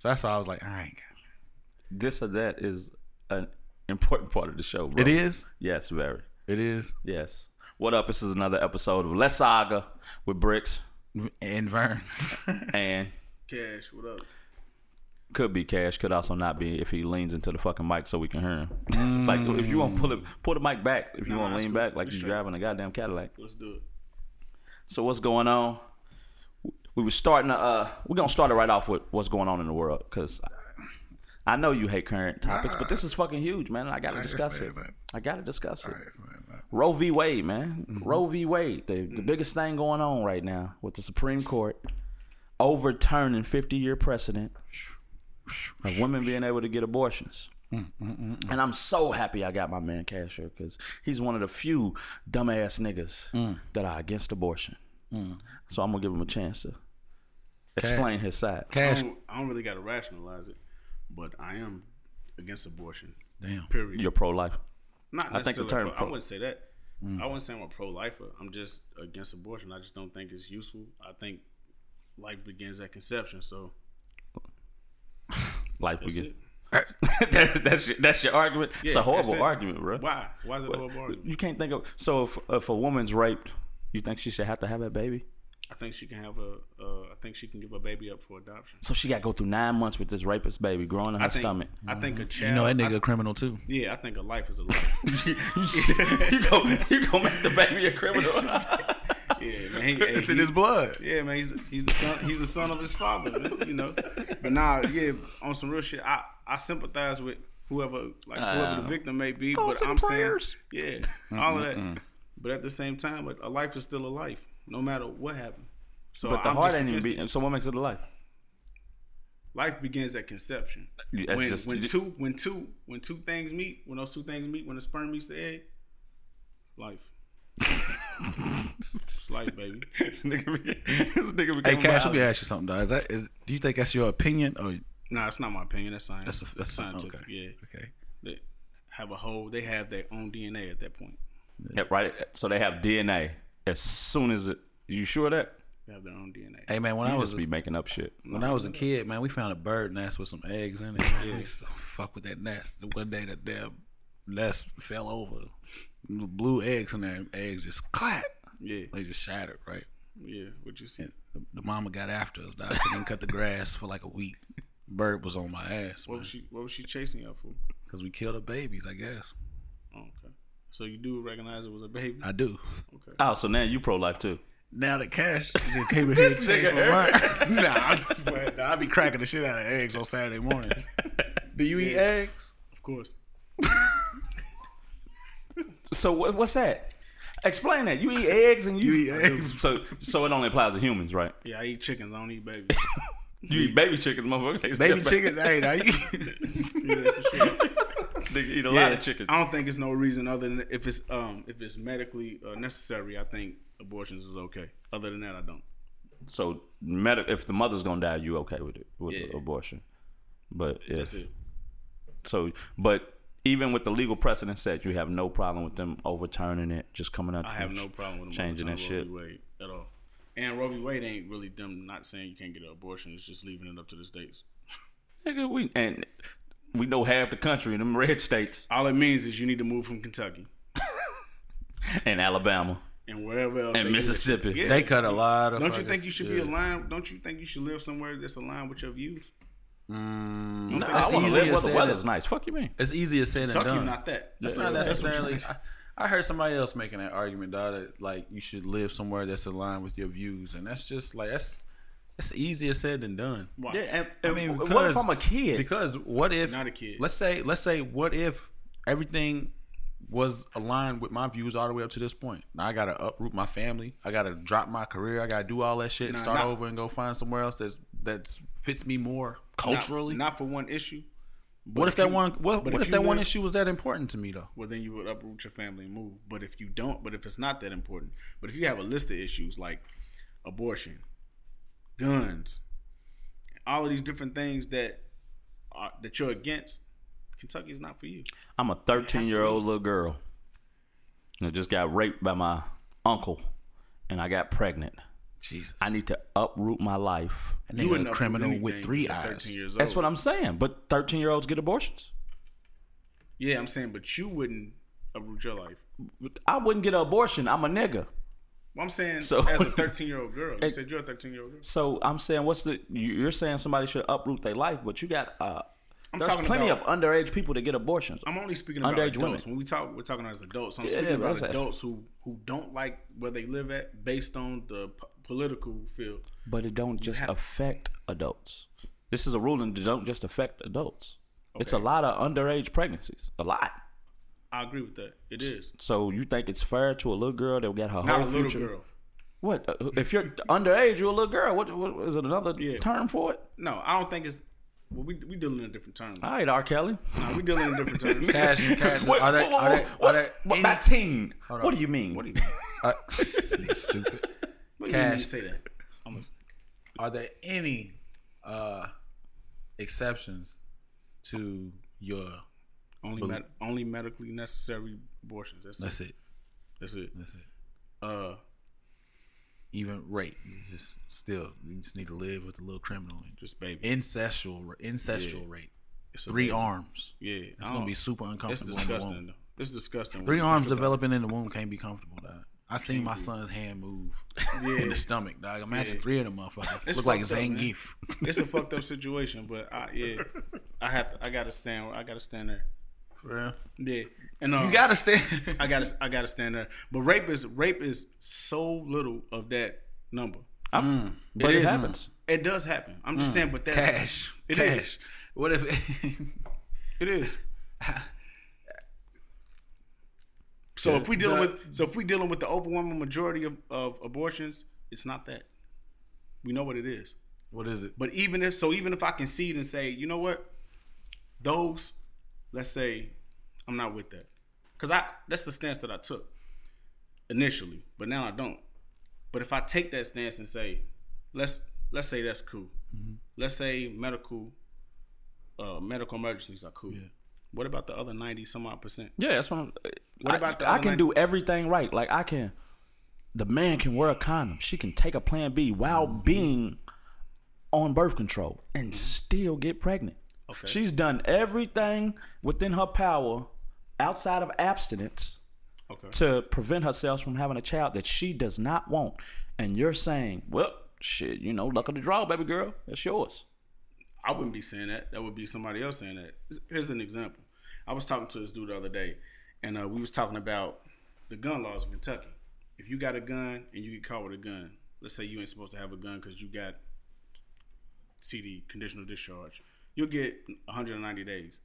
So that's why I was like, I ain't. Got This or that is an important part of the show, bro. it is. Yes, very. It is. Yes. What up? This is another episode of Let's Arguh with Bricks And Vern. and Cash, what up? could be Cash, could also not be if he leans into the fucking mic so we can hear him. Mm. like if you want to pull it, pull the mic back. If you Nah, want to lean cool. back like We you straight. driving a goddamn Cadillac. Let's do it. So what's going on? We were starting to. Uh, we're gonna start it right off with what's going on in the world because I know you hate current topics, but this is fucking huge, man. I gotta discuss it. that. I gotta discuss it. Roe v. Wade, man. Mm-hmm. Roe v. Wade, the, the biggest thing going on right now with the Supreme Court overturning 50 year precedent of women being able to get abortions. Mm, And I'm so happy I got my man Casher because he's one of the few dumbass niggas Mm. that are against abortion. So I'm gonna give him a chance to explain his side. I don't, I don't really got to rationalize it, but I am against abortion. Damn. Period. You're pro life. Not I think the term pro- pro- I wouldn't say that. Mm. I wouldn't say I'm a pro-lifer. I'm just against abortion. I just don't think it's useful. I think life begins at conception. So Life that's begin. it. that, that's your, that's your argument. it's a horrible it. argument, bro. Why? Why is it a horrible argument? You can't think of so if if a woman's raped, you think she should have to have a baby? I think she can have a. Uh, I think she can give a baby up for adoption. So she got to go through nine months with this rapist baby growing in her I think. stomach. I think a child. You know that nigga I- a criminal too. yeah, I think a life is a life. you, you go you go make the baby a criminal. yeah, man. He, hey, It's in his blood. Yeah, man, he's the, he's the son he's the son of his father, man, you know. But nah, yeah, on some real shit, I, I sympathize with whoever like whoever the Uh, victim may be. thoughts But and I'm prayers. saying, yeah, all of that. But at the same time, a, a life is still a life, no matter what happened. So but the I'm heart ain't even beating. So what makes it a life? Life begins at conception. That's When just- when you- two when two when two things meet, when those two things meet, when the sperm meets the egg, life. Life, baby. this nigga, be- this nigga Hey, Cash, let me ask you something, though. Is that is? Do you think that's your opinion or Nah, it's not my opinion. That's science. that's a, that's scientific. Okay. Yeah. Okay. they have a whole they have their own DNA at that point. Yeah, right. So they have DNA as soon as it. You sure of that? They have their own DNA. Hey man, when You I was just be making up shit. when I was a kid, man, we found a bird nest with some eggs in it. Yeah, we used to fuck with that nest. The one day that damn nest fell over, blue eggs in there, eggs just clap. Yeah, They just shattered, right? yeah. What you see? The, the mama got after us. Dog. I couldn't cut the grass for like a week. Bird was on my ass, What man, was she? What was she chasing you for? because we killed her babies. I guess okay. So you do recognize it was a baby? I do. Okay. Oh, so now you pro life too. Now that cash came in here and changed my mind. nah, I'm just playing. Nah, I be cracking the shit out of eggs on Saturday mornings. Do you eat eggs? Of course. So what, what's that? Explain that. You eat eggs and you, You eat eggs. So so it only applies to humans, right? Yeah, I eat chickens. I don't eat babies. You eat baby chickens, motherfucker. They still Baby chicken? Hey, now you. yeah, for sure. This nigga eat a lot of chickens. I don't think it's no reason other than if it's um if it's medically uh, necessary. I think abortions is okay. Other than that, I don't. So med- if the mother's gonna die, you okay with it with Yeah. abortion? But if, That's it. so, but even with the legal precedent set, you have no problem with them overturning it, just coming up. I have no problem with them changing that overturning shit. Wade at all. And Roe v. Wade ain't really them not saying you can't get an abortion. It's just leaving it up to the states. Nigga, we and we know half the country in them red states All it means is you need to move from Kentucky and Alabama and wherever else. and they. Mississippi. Yeah. They cut a lot of. Don't you think you should be aligned? Don't you think you should live somewhere that's aligned with your views? Mm, Nah, it's I want to easier live where the weather's nice. Fuck you, mean? It's easier said than Kentucky's done. not that. That's Yeah, not necessarily. you- I, I heard somebody else making that argument, dog. That like you should live somewhere that's aligned with your views, and that's just like that's it's easier said than done. Why? Yeah, and, I and mean, what if I'm a kid? Because what if Not a kid. Let's say let's say what if everything was aligned with my views all the way up to this point. Now I gotta uproot my family. I gotta drop my career. I gotta do all that shit and Nah, start not- over and go find somewhere else that's that fits me more culturally. not, for one issue. but what if if that you- one? What, but what if if, you that one issue was that important to me though? well then you would uproot your family and move. But if you don't, but if it's not that important, but if you have a list of issues like abortion, guns, all of these different things that are, that you're against, Kentucky's not for you. I'm a 13 year old little girl that just got raped by my uncle, and I got pregnant. Jesus. I need to uproot my life. You you a criminal with three eyes. years. That's what I'm saying. But 13 year olds get abortions. Yeah, I'm saying, but you wouldn't uproot your life. I wouldn't get an abortion. I'm a nigga. Well, I'm saying, So- as a 13 year old girl, you And- said you're a 13 year old girl. So I'm saying, what's the? you- You're saying somebody should uproot their life, but you got uh, I'm there's plenty about- of underage people that get abortions. I'm only speaking about Underage adults. women. When we talk, we're talking about as adults. I'm Yeah, speaking about that's- adults who who don't like where they live at based on the p- political field. But it don't just affect adults. This is a ruling that don't just affect adults. It's a lot of underage pregnancies. A lot. I agree with that. It is So you think it's fair to a little girl that got her not whole a little future? girl. What uh, if you're underage? You're a little girl. What, what is it? Another Yeah. term for it? No, I don't think it's. Well, we we dealing in different terms. All right, R. Kelly. Nah, we dealing in different terms. Cash, cash. What, are they, what, are they, what, are they what, any- about teen? on. What do you mean? What do you mean? uh, this nigga stupid. What do you mean you Cash. say that? I'm Are there any uh, exceptions to your? Only med- only medically necessary abortions. That's, That's it. it. That's it. That's it. Uh, Even rape, you just still you just need to live with a little criminal. just baby. Incestual, incestual rape. It's Three baby. arms. Yeah, It's gonna be super It's uncomfortable. in the disgusting. It's disgusting. Three arms developing in the womb can't be comfortable, dog. I seen my son's hand move Yeah. in the stomach, dog. Imagine Yeah. three of them motherfuckers. It's Look like fucked up. Zangief. It's a fucked up situation, but I yeah, I have to. I gotta stand. I gotta stand there. Real? Yeah, and um, You gotta stand. I gotta. I gotta stand there. But rape is rape is so little of that number. I'm, but it, is. happens. It does happen. I'm just saying, but that Cash. It Cash. is. What if? It is. So if we dealing The- with so if we dealing with the overwhelming majority of, of abortions, it's not that. We know what it is. what is it? But even if so, even if I concede and say, you know what, those, let's say, I'm not with that, because I that's the stance that I took initially, but now I don't. But if I take that stance and say, let's let's say that's cool, let's say medical, uh, medical emergencies are cool. What about the other ninety some odd percent? Yeah, that's what I'm. What I, about the I can night- do everything right. Like I can. The man can wear a condom. She can take a Plan B while being on birth control and still get pregnant. Okay. She's done everything within her power, outside of abstinence, Okay. to prevent herself from having a child that she does not want. And you're saying, well, shit, you know, luck of the draw, baby girl. That's yours. I wouldn't be saying that. That would be somebody else saying that. Here's an example. I was talking to this dude the other day, and uh, we was talking about the gun laws in Kentucky. If you got a gun and you get caught with a gun, let's say you ain't supposed to have a gun because you got CD conditional discharge, you'll get 190 days.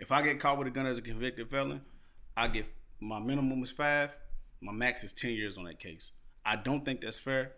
If I get caught with a gun as a convicted felon, I get my minimum is five, my max is 10 years on that case. I don't think that's fair,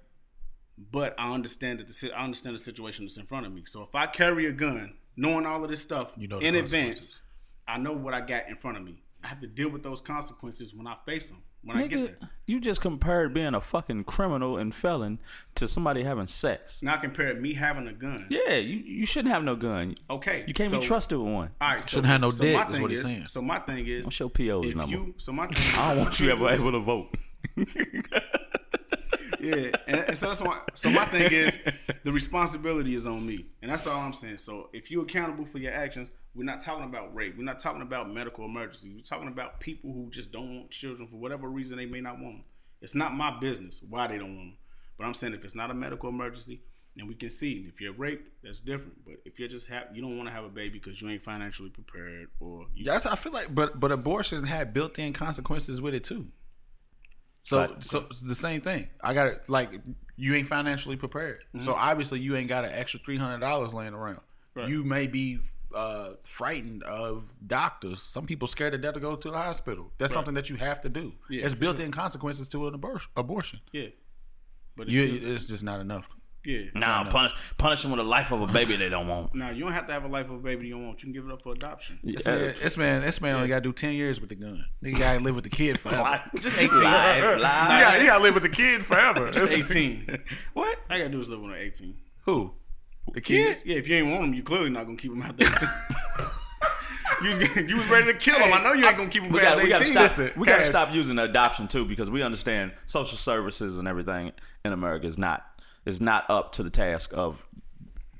but I understand that the I understand the situation that's in front of me. So if I carry a gun, knowing all of this stuff You know in advance, I know what I got in front of me. I have to deal with those consequences when I face them when I get Nigga, there. you just compared being a fucking criminal and felon to somebody having sex. Now compare me having a gun. Yeah, you, you shouldn't have no gun. Okay, You can't so- be trusted with one. All right, so, Shouldn't have no so dick, my is what he's saying. So my thing is, What's your PO's if number? you, so my thing, I don't want you ever able to vote. yeah, and, and so that's why. So my thing is, the responsibility is on me, and that's all I'm saying. So if you're accountable for your actions, we're not talking about rape. We're not talking about medical emergencies. We're talking about people who just don't want children for whatever reason they may not want them. It's not my business why they don't want them. But I'm saying if it's not a medical emergency, then we can see. If you're raped, that's different. But if you're just have, you don't want to have a baby because you ain't financially prepared, or you, That's I feel like, but but abortion had built-in consequences with it too. So Right. so it's the same thing. I got it. Like you ain't financially prepared, so obviously you ain't got an extra three hundred dollars laying around. Right. You may be uh, frightened of doctors. Some people scared to death to go to the hospital. That's something that you have to do. Yeah, There's for built-in consequences to an abor- abortion. yeah. But you, it's just not enough. Yeah, Nah, punish punish them with the life of a baby they don't want. Now you don't have to have a life of a baby you don't want. You can give it up for adoption. This man, this man, this man only got to do ten years with the gun. Nigga got to live with the kid forever. Just eighteen. Live, You live. got, you got to live with the kid forever. Just eighteen. What? I gotta do is live with I'm eighteen. Who? The kids? Yeah, if you ain't want them, you clearly not gonna keep them out there. you, was, you was ready to kill them. I know you ain't gonna keep them We past got we got to eighteen. stop. Listen, we got to stop using adoption too because we understand social services and everything in America is not is not up to the task of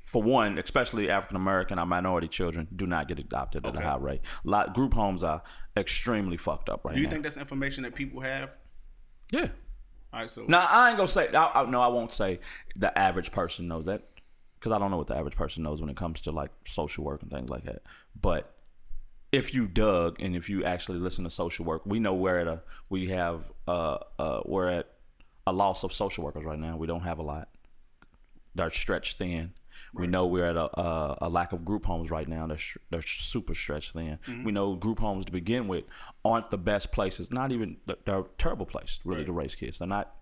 for one, especially African American or minority children do not get adopted at a high rate. A lot group homes are extremely fucked up right Do you now. think that's information that people have? yeah. All right, so Now I ain't gonna say. I, I, no, I won't say the average person knows that because I don't know what the average person knows when it comes to like social work and things like that. But if you dug and if you actually listen to social work, we know we're at a we have uh uh we're at a loss of social workers right now. We don't have a lot. They're stretched thin. We know we're at a, a a lack of group homes right now. They're sh- they're super stretched thin. Mm-hmm. We know group homes to begin with aren't the best places. Not even they're- terrible place really to raise kids. They're not,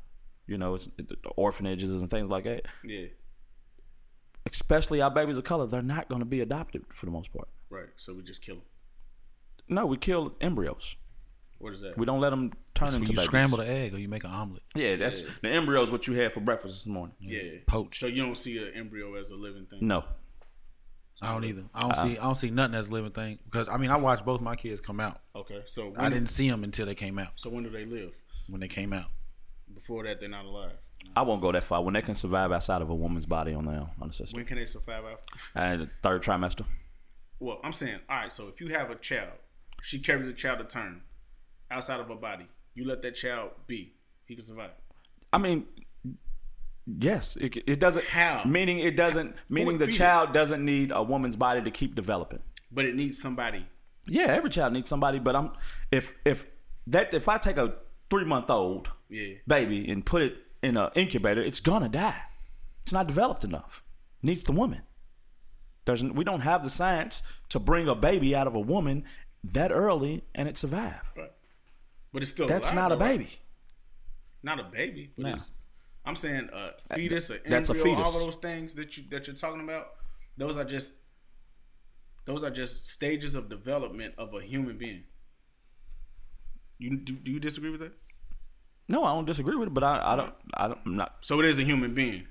you know, it's the orphanages and things like that. yeah, Especially our babies of color, they're not going to be adopted for the most part. right. So we just kill them. No, we kill embryos. What is that? We don't let them turn So into you babies. scramble the egg or you make an omelet. Yeah, that's the embryo is what you had for breakfast this morning. yeah, Poached. So you don't see an embryo as a living thing. No, I don't either. I don't uh-uh. see. I don't see nothing as a living thing because I mean I watched both my kids come out. Okay, so when I didn't see them until they came out. So when do they live? When they came out, Before that, they're not alive. I won't go that far. When they can survive outside of a woman's body on their own, on the system, When can they survive after? and uh, the third trimester. Well, I'm saying, all right. So if you have a child, she carries a child to term outside of a body. You let that child be. He can survive. I mean, yes, it, it doesn't. How? Meaning it doesn't. Meaning the feed it? child doesn't need a woman's body to keep developing. But it needs somebody. Yeah, every child needs somebody. But I'm if if that if I take a three month old Yeah. baby and put it in an incubator, it's gonna die. It's not developed enough. needs the woman. There's we don't have the science to bring a baby out of a woman that early and it survive. Right. But it's still That's alive, not a though, right? baby. Not a baby. But No. it's, I'm saying uh, a fetus, an That's a embryo, fetus. all of those things that you that you're talking about. Those are just those are just stages of development of a human being. You do, do you disagree with that? No, I don't disagree with it, but I, I don't I don't I'm not So it is a human being.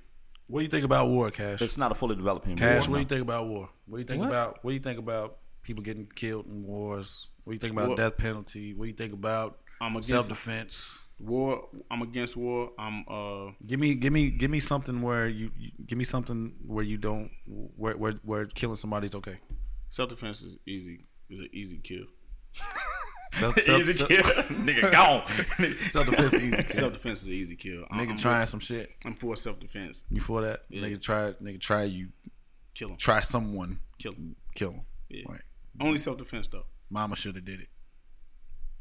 what do you think about war, Cash? it's not a fully developed human Cash, being, what do no. you think about war? What do you think What? about? What do you think about people getting killed in wars? What do you think about War- death penalty? What do you think about I'm against self defense? war. I'm against war. I'm uh Give me, give me, give me something where you, you give me something where you don't where where, where killing somebody's okay. self defense is easy. Is an easy kill. Self, Easy kill. Nigga gone. self defense easy. Self defense is an easy kill. Nigga I'm, trying some shit. I'm for self defense. You for that? Nigga try, nigga try you Kill him. try someone, Kill him. kill him. Yeah. Right. Only self defense though. Mama should have did it.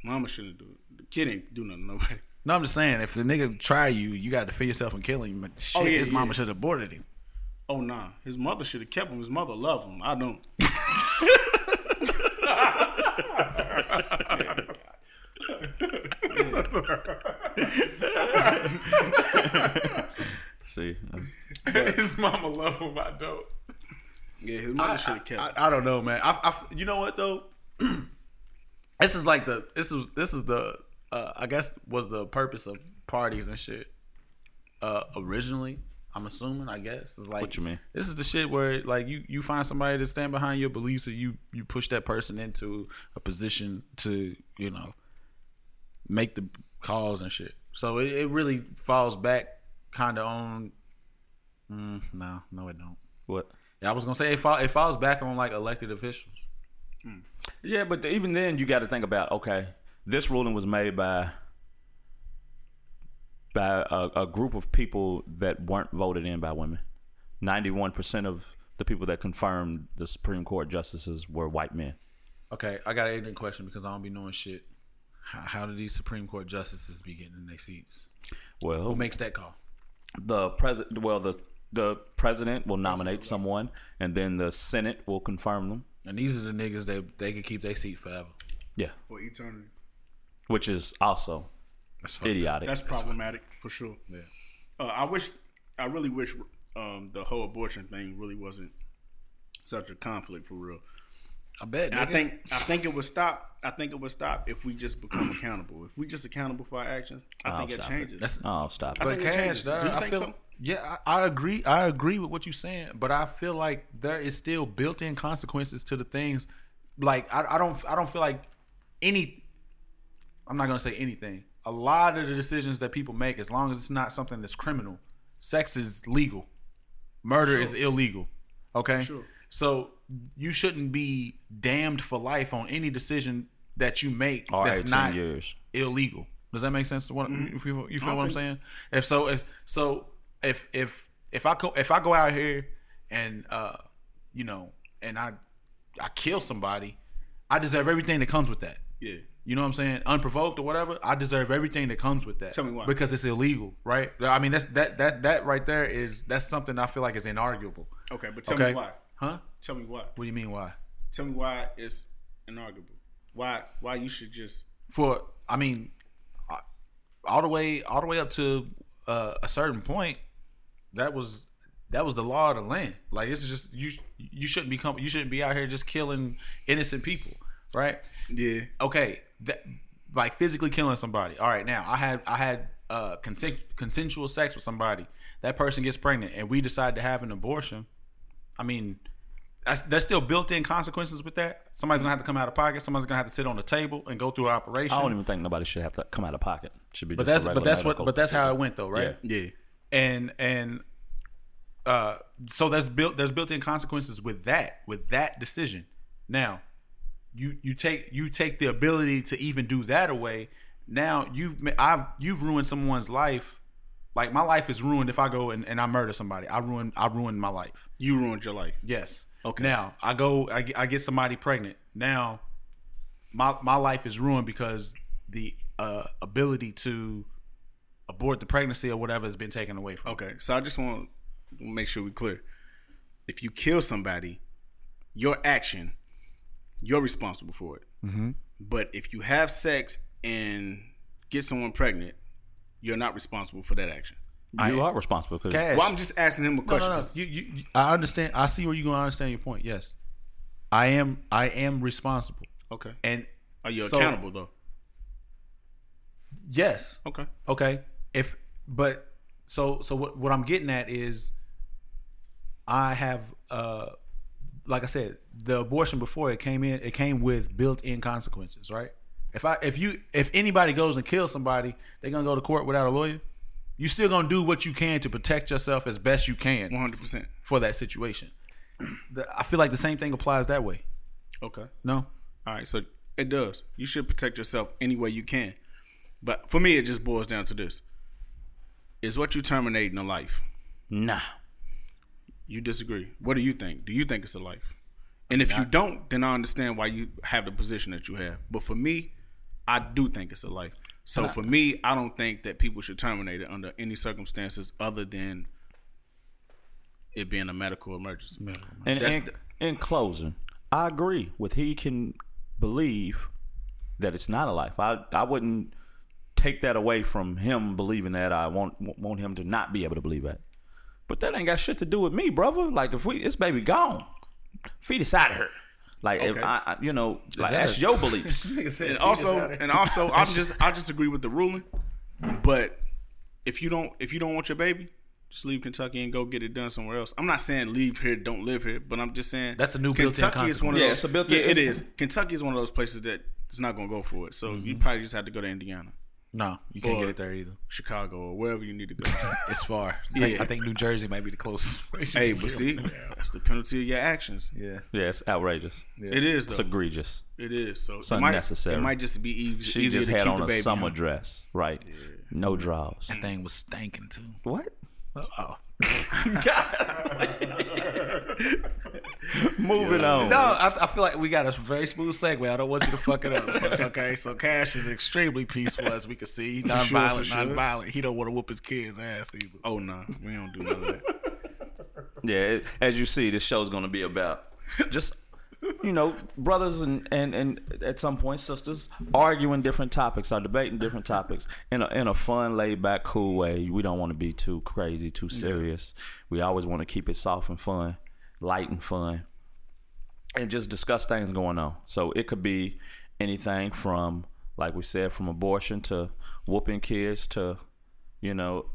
Mama shouldn't do it. The kid ain't do nothing to nobody. No, I'm just saying, if the nigga try you, you got to defend yourself and kill him. But oh, shit, Oh, yeah, his mama yeah. should have aborted him. Oh nah, his mother should have kept him. His mother loved him. I don't. See. Uh, his mama loved him. I don't. Yeah, his mother should have kept. him. I, I don't know, man. I, I, you know what though? this is like the this is this is the uh, I guess was the purpose of parties and shit. Uh, originally, I'm assuming. I guess is like What you mean? This is the shit where like you you find somebody to stand behind your beliefs and you you push that person into a position to you know make the calls and shit. So it, it really falls back kind of on. Mm, no, no, it don't. What? Yeah, I was gonna say it, fall, it falls back on like elected officials. Mm. Yeah, but even then, you got to think about okay, this ruling was made by by a, a group of people that weren't voted in by women. Ninety-one percent of the people that confirmed the Supreme Court justices were white men. Okay, I got an ignorant question because I don't be knowing shit. How, how do these Supreme Court justices be getting in their seats? Well, Who makes that call? the president, well, the the president will nominate someone, and then the Senate will confirm them. And these are the niggas that they can keep their seat forever. Yeah, for eternity. which is also That's fucked idiotic. That's problematic for sure. Yeah. Uh, I wish, I really wish um, the whole abortion thing really wasn't such a conflict for real. I bet. And I think I think it would stop. I think it would stop if we just become accountable. If we just accountable for our actions, I I'll think it stop it. changes. That's oh, stop. I it. but think it changes. dog, Do you I think feel. so? Yeah, I, I agree. I agree with what you're saying, but I feel like there is still built-in consequences to the things. Like I, I don't, I don't feel like any. I'm not gonna say anything. A lot of the decisions that people make, as long as it's not something that's criminal, sex is legal. Murder is illegal. Okay? Sure. So you shouldn't be damned for life on any decision that you make Or that's 18 not years. illegal. Does that make sense? To what Mm-hmm. you feel, you feel what I'm saying? If so, if so, if if if I go if I go out here and uh you know and I I kill somebody, I deserve everything that comes with that. Yeah. You know what I'm saying? Unprovoked or whatever. I deserve everything that comes with that. Tell me why. Because it's illegal, right? I mean, that's that that that right there is that's something I feel like is inarguable. Okay, but tell Okay, me why. Huh? Tell me why. What do you mean why? Tell me why it's inarguable. Why why you should just For I mean, all the way all the way up to uh, a certain point, that was that was the law of the land. Like this is just you you shouldn't be com- you shouldn't be out here just killing innocent people, right? Yeah. okay, that like physically killing somebody. All right, now I had I had uh consent, consensual sex with somebody. That person gets pregnant, and we decide to have an abortion. I mean, there's still built-in consequences with that. Somebody's gonna have to come out of pocket. Somebody's gonna have to sit on the table and go through an operation. I don't even think nobody should have to come out of pocket. Should be but just that's but that's what but that's how it went though, right? Yeah. and and uh so there's built there's built-in consequences with that with that decision now you you take you take the ability to even do that away now you've ma- i've you've ruined someone's life like my life is ruined if i go and, and i murder somebody i ruin i ruined my life You ruined your life. yes Okay. now i go i, get- I get somebody pregnant now my my life is ruined because the uh ability to abort the pregnancy or whatever has been taken away from. Okay, so I just want to make sure we clear. If you kill somebody, your action, you're responsible for it. Mm-hmm. But if you have sex and get someone pregnant, you're not responsible for that action. You are responsible because Cash. Well, I'm just asking him a No, question. no, no. 'cause- You, you, you- I understand. I see where you're going to understand your point. Yes, I am. I am responsible, Okay. and Are you so- accountable though? Yes. Okay. Okay. If but so so what what I'm getting at is, I have uh, like I said, the abortion before it came in, it came with built-in consequences, right? If I if you if anybody goes and kills somebody, they're gonna go to court without a lawyer. You still gonna do what you can to protect yourself as best you can 100. percent for that situation. The- I feel like the same thing applies that way. Okay. No, All right. So it does. You should protect yourself any way you can. But for me, it just boils down to this: is what you terminating a life. nah. You disagree. What do you think? Do you think it's a life? And if you don't, then I understand why you have the position that you have. But for me, I do think it's a life. So for me, I don't think that people should terminate it under any circumstances other than it being a medical emergency. And in, in closing, I agree with he can believe that it's not a life. I I wouldn't take that away from him believing that. I want want him to not be able to believe that. But that ain't got shit to do with me, brother. Like if we this baby gone, feed us out of her. Like if I, I you know, like that's your beliefs. and also, and also, I'm just I just agree with the ruling. But if you don't if you don't want your baby, just leave Kentucky and go get it done somewhere else. I'm not saying leave here, don't live here, but I'm just saying That's a new built-in Kentucky is one of. Yeah, those. it's a built-in- yeah, it's- Kentucky is one of those places that is not going to go for it. So Mm-hmm. you probably just have to go to Indiana, no, you can't get it there either. Chicago, or wherever you need to go. It's far. I think, Yeah. I think New Jersey might be the closest. place you hey, can but get see, one. that's the penalty of your actions. yeah, yeah, it's outrageous. It is It's though. egregious. it is. So It's it might, unnecessary. it might just be easy, She easier just to had keep on the a summer home. dress, right? No draws. that thing was stinking too. What? Oh. Moving on. No, I, I feel like we got a very smooth segue. I don't want you to fuck it up. So, okay, so Cash is extremely peaceful, as we can see. sure, Non-violent, sure. non-violent. He don't want to whoop his kids' ass either. Oh no, we don't do none of that. Yeah, it- as you see, this show's gonna be about just you know brothers and and and at some point sisters arguing different topics or debating different topics in a in a fun, laid back, cool way. We don't want to be too crazy, too serious. We always want to keep it soft and fun, light and fun, and just discuss things going on. So it could be anything from like we said, from abortion to whooping kids to you know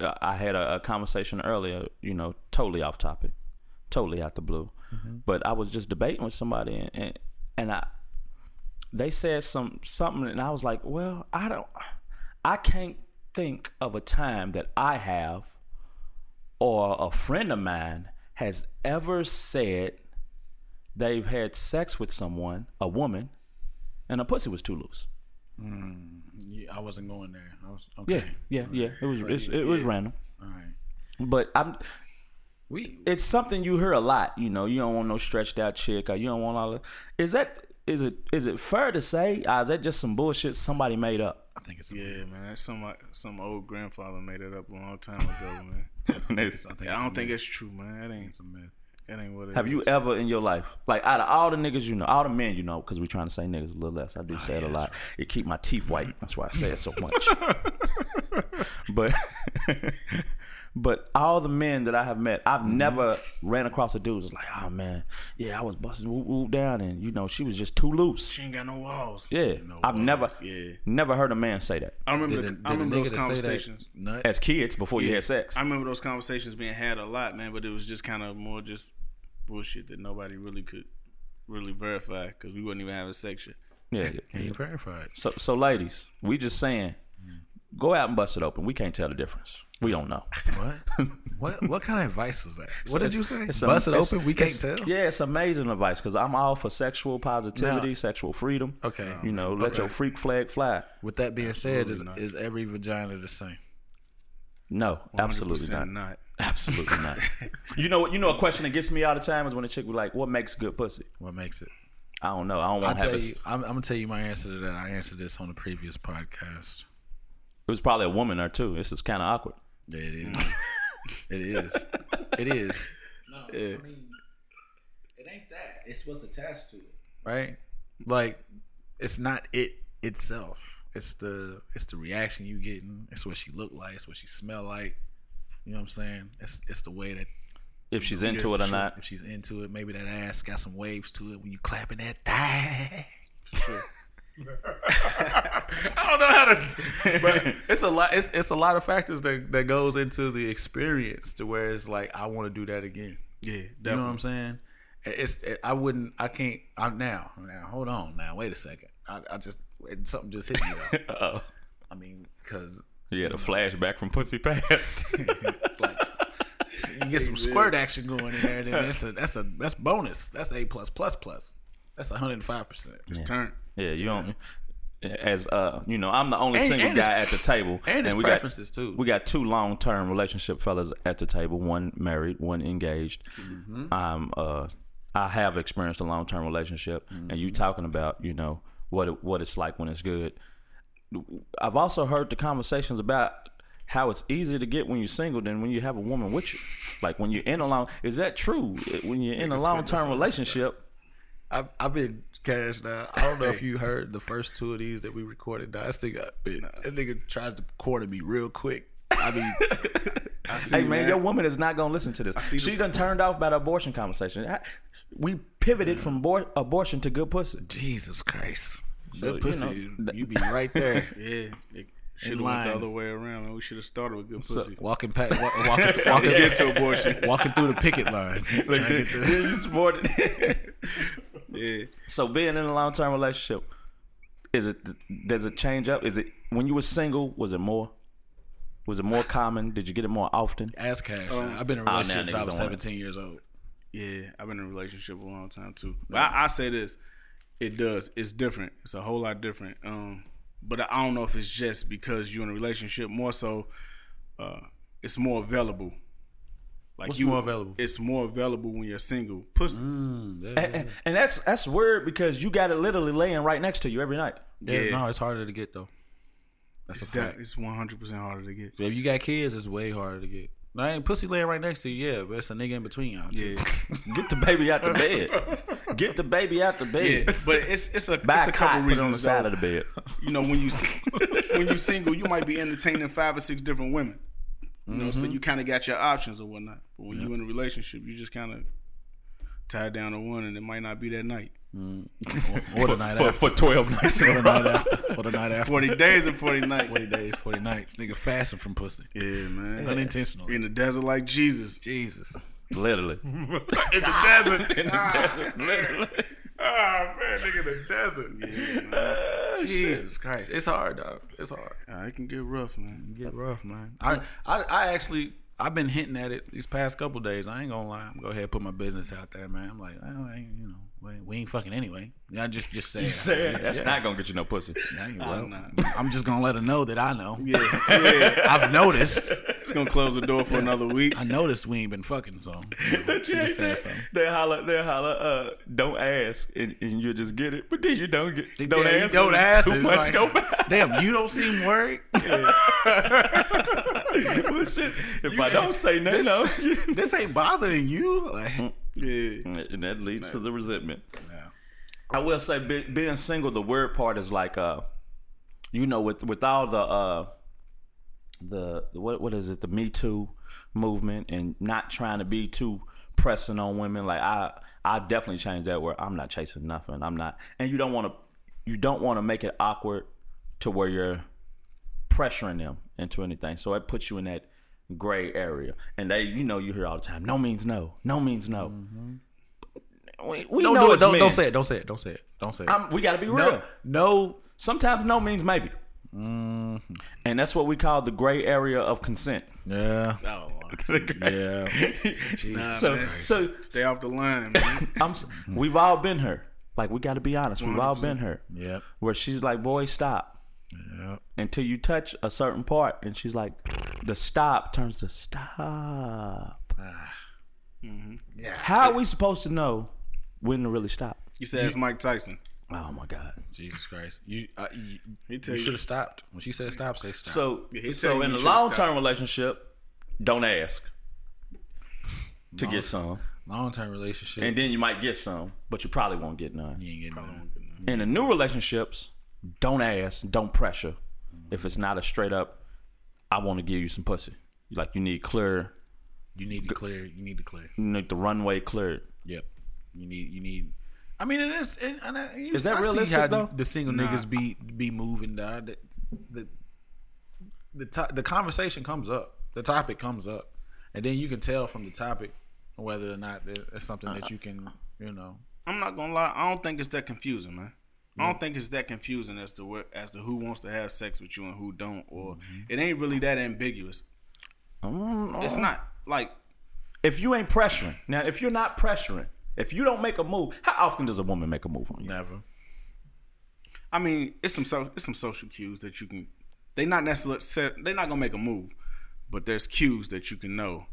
I had a, a conversation earlier, you know, totally off topic, totally out the blue. Mm-hmm. But I was just debating with somebody, and, and and I they said some something, and I was like, well, I don't, I can't think of a time that I have or a friend of mine has ever said they've had sex with someone, a woman, and a pussy was too loose. Mm, yeah, I wasn't going there. I was okay. Yeah, yeah, yeah. It was it's, it was random, All right. but I'm. We It's something you hear a lot. You know, you don't want no stretched out chick, or you don't want all that. Is that is it is it fair to say? Or is that just some bullshit somebody made up? I think it's Yeah, man. That's some uh, some old grandfather made it up a long time ago, man. I think I don't a think it's true, man. That ain't it's a myth. that ain't what it Have you ever in your life, like out of all the niggas you know, all the men you know, because we're trying to say niggas a little less. I do ah, say it a lot. It keep my teeth white. That's why I say it so much. but but all the men that I have met, I've Mm-hmm. never ran across a dude who's like, oh man, yeah, I was busting whoop, whoop down, and you know she was just too loose. She ain't got no walls. Yeah, I've never Yeah. never heard a man say that I remember. Did, the, did I remember those conversations. that as kids before you had sex. I remember those conversations being had a lot, man. But it was just kind of more just bullshit that nobody really could really verify because we wouldn't even have a section. Yeah, yeah. Can you verify it? So, so ladies, we just saying, go out and bust it open. We can't tell the difference. We don't know. What? what? What kind of advice was that? What did you say? It's Bust am- it open. We can't tell. Yeah, it's amazing advice because I'm all for sexual positivity, Now- sexual freedom. Okay. you know, let Okay. your freak flag fly. With that being said, is, is every vagina the same? No, absolutely not. not. Absolutely not. you know what? You know a question that gets me all the time is when a chick be like, "What makes good pussy?" What makes it? I don't know. I don't want to have. tell A, you. I'm, I'm gonna tell you my answer to that. I answered this on the previous podcast. It was probably a woman or two. This is kind of awkward. Yeah, it is. it is. It is. No, Yeah. I mean, it ain't that. It's what's attached to it, right? Like, it's not it itself. It's the it's the reaction you getting. It's what she look like. It's what she smell like. You know what I'm saying? It's it's the way that If she's into it or not. if she's into it. Maybe that ass got some waves to it when you clapping that thigh. I don't know how to, but it's a lot. It's it's a lot of factors that that goes into the experience to where it's like I want to do that again. Yeah, You know what. I'm saying? It's it, I wouldn't. I can't. I'm now. Now hold on. Now wait a second. I, I just it- something just hit me. I mean, because you had a flashback from Pussy Past. you get some squirt action going in there, then that's a that's a that's bonus. That's a plus plus plus. That's 105 percent. It's turned. yeah, you don't. As uh, you know, I'm the only And- single and guy at the table, and it's we preferences, got, too. We got two long term relationship fellas at the table. One married, one engaged. Mm-hmm. I'm uh, I have experienced a long term relationship, and you talking about you know what it, what it's like when it's good. I've also heard the conversations about how it's easier to get when you're single than when you have a woman with you. Like when you're in a long, is that true? When you're in a long term relationship, I've, I've been cash now. I don't know if you heard the first two of these that we recorded. Now, this nigga, been, that nigga tries to corner me real quick. I mean, I see, Hey man, your woman is not gonna listen to this. see She the- done turned off by the abortion conversation. We pivoted from abor- abortion to good pussy. Jesus Christ, So, good pussy, you know, you, be right there. Yeah, it should have went the other way around. Man. We should have started with good pussy. Walking past, walk, walking, walking, Get to abortion. walking through the picket line. Trying to get the- you supported. Yeah, so being in a long term relationship, is it does it change up? Is it when you were single? Was it more? Was it more common? Did you get it more often? Ask cash. I've been in a now relationship since I was don't want 17 years old. yeah. I've been in a relationship a long time too. But I, I say this, it does. It's different. It's a whole lot different. Um, but I don't know if it's just because you're in a relationship. More so, uh, it's more available. Like What's you, more available? It's more available when you're single. Pussy. Mm, and, and- and that's that's weird because you got it literally laying right next to you every night. Yeah, Yeah. no, it's harder to get though. That's It's a fact. that. It's 100 percent harder to get. So if you got kids, it's way harder to get. I ain't pussy laying right next to you, yeah, but it's a nigga in between y'all. too. Yeah, Get the baby out the bed. Get the baby out the bed. yeah. But it's it's a Buy it's a a couple reasons. on the side though. of the bed. you know when you when you single, you might be entertaining five or six different women. You know, Mm-hmm. so you kind of got your options or whatnot. But when you in a relationship, you just kind of tied down to one, and it might not be that night. Or the night For, after. for 12 nights. Or the night after. Or the night after. Forty days and forty nights. 40 days, 40 nights. Nigga fasting from pussy. Yeah, man. Unintentional. In the desert like Jesus. Jesus. Literally. In the desert. In the desert. Literally. Ah man, nigga, in the desert. Yeah, man. Jesus Christ. It's hard, dog. It's hard. Ah, it can get rough, man. Get rough, man. I, I I actually I've been hinting at it these past couple days. I ain't gonna lie. I'm go ahead and put my business out there, man. I'm like, oh, I ain't, you know, we ain't, fucking anyway. Yeah, just just say You it. that's Yeah. not gonna get you no pussy. I ain't- well, nah. I'm just gonna let her know that I know. Yeah, yeah. I've noticed. It's gonna close the door for another week. I noticed we ain't been fucking, so you know, just saying something. They holler, they holler, uh, don't ask, and, and you just get it. But then you don't get, don't Yeah, ask. Don't ask. Two It's months like, go by. Damn, you don't seem worried. well, shit. If I don't say nothing, this, no. this ain't bothering you. Like, Yeah, and that leads to the resentment. yeah. I will say, be, being single, the word part is like, uh, you know, with with all the uh, the what what is it, the Me Too movement, and not trying to be too pressing on women. Like I, I definitely changed that. Where I'm not chasing nothing. I'm not, and you don't want to, you don't want to make it awkward to where you're pressuring them into anything. So it puts you in that gray area. And they, you know, you hear all the time, no means no, no means no. We, we Don't know do it. Don't, don't say it. Don't say it. Don't say it. Don't say it. I'm, we got to be real. no, no. Sometimes no means maybe. Mm-hmm. And that's what we call the gray area of consent. Yeah. oh, Yeah. nah, So, man. so stay off the line, man. I'm, we've all been her. Like we got to be honest. We've all been her. Yep. Where she's like, "Boy, stop," Yep. until you touch a certain part, and she's like, "The stop turns to stop." Yeah. How are we supposed to know when to really stop? You said it's Mike Tyson. Oh my god. Jesus Christ. You, uh, you, He tell you you- should have stopped. When she said stop, say stop. So, Yeah, so in a long term relationship, don't ask to get some, long term relationship. and then you might get some, but you probably won't get none. you ain't getting none. In the new relationships, don't ask, don't pressure. If it's not a straight up, I want to give you some pussy. Like you need clear, You need to clear. You need to clear. you need the runway cleared. Yep. You need. You need. I mean, it is. And, and I, you- Is that I see realistic, how though? The single Nah. niggas be be moving. Dog. The the the, to, the conversation comes up. The topic comes up, and then you can tell from the topic whether or not it's something that uh, you can. You know. I'm not gonna lie. I don't think it's that confusing, man. I don't think it's that confusing as to what as to who wants to have sex with you and who don't, or mm-hmm. it ain't really that ambiguous. Mm-hmm. It's not like If you ain't pressuring, now if you're not pressuring, if you don't make a move, how often does a woman make a move on you? Never. I mean, it's some so, it's some social cues that you can. They not necessarily they're not gonna make a move, but there's cues that you can know.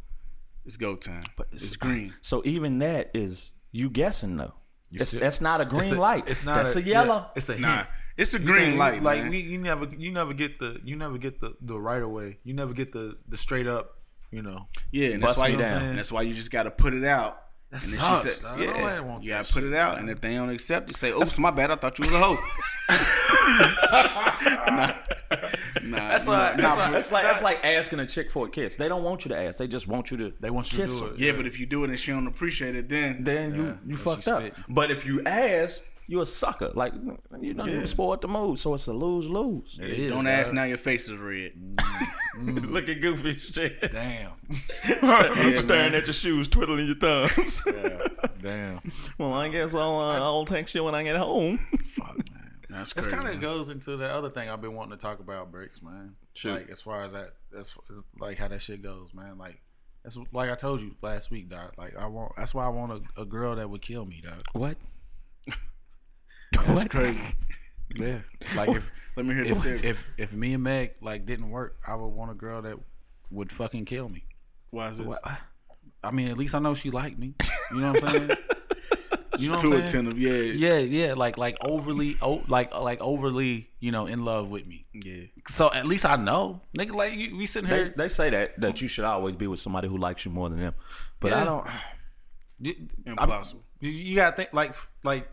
It's go time. But it's, green. So even that is you guessing though. It's, that's not a green It's a- light. It's not. That's a, yellow. yeah, it's a Nah, hint. it's a You green saying, light, Like man. we, you never, you never get the, you never get the the right away. You never get the the straight up. You know. Yeah, and that's why you down. and that's why you just got to put it out. That and sucks, dog. Nobody want you got to put it out, and if they don't accept it, say, oh, "Oops, my bad. I thought you was a hoe." nah, nah, That's nah, like, nah, that's, like, that's like that's like asking a chick for a kiss. They don't want you to ask. They just want you to. They want you kiss to do it. yeah, but if you do it and she don't appreciate it, then Then you Yeah, you 'cause fucked she up. spit. But if you ask, you a sucker. Like you know you spoil the mood, so it's a lose lose. It is, don't ask now. Your face is red. Look at goofy shit. Damn. Staring at your shoes, twiddling your thumbs. Damn. well, I guess I'll uh, I'll text you when I get home. Fuck, man. That's This crazy. kind of goes into the other thing I've been wanting to talk about breaks, man. Shoot. Like as far as that, that's it's like how that shit goes, man. Like that's like I told you last week, dog. Like I want. That's why I want a, a girl that would kill me, dog. What? That's crazy. Yeah. Like if Let me hear the if, theory. if if me and Meg like didn't work, I would want a girl that would fucking kill me. Why is this? I mean, at least I know she liked me. You know what I'm saying? You know what Too I'm saying? attentive. Yeah. Yeah, yeah, like like overly, oh, like like overly, you know, in love with me. Yeah. So at least I know, nigga. Like you, we sitting They, here. they say that that you should always be with somebody who likes you more than them, but I don't. you, Impossible. you, you gotta think like like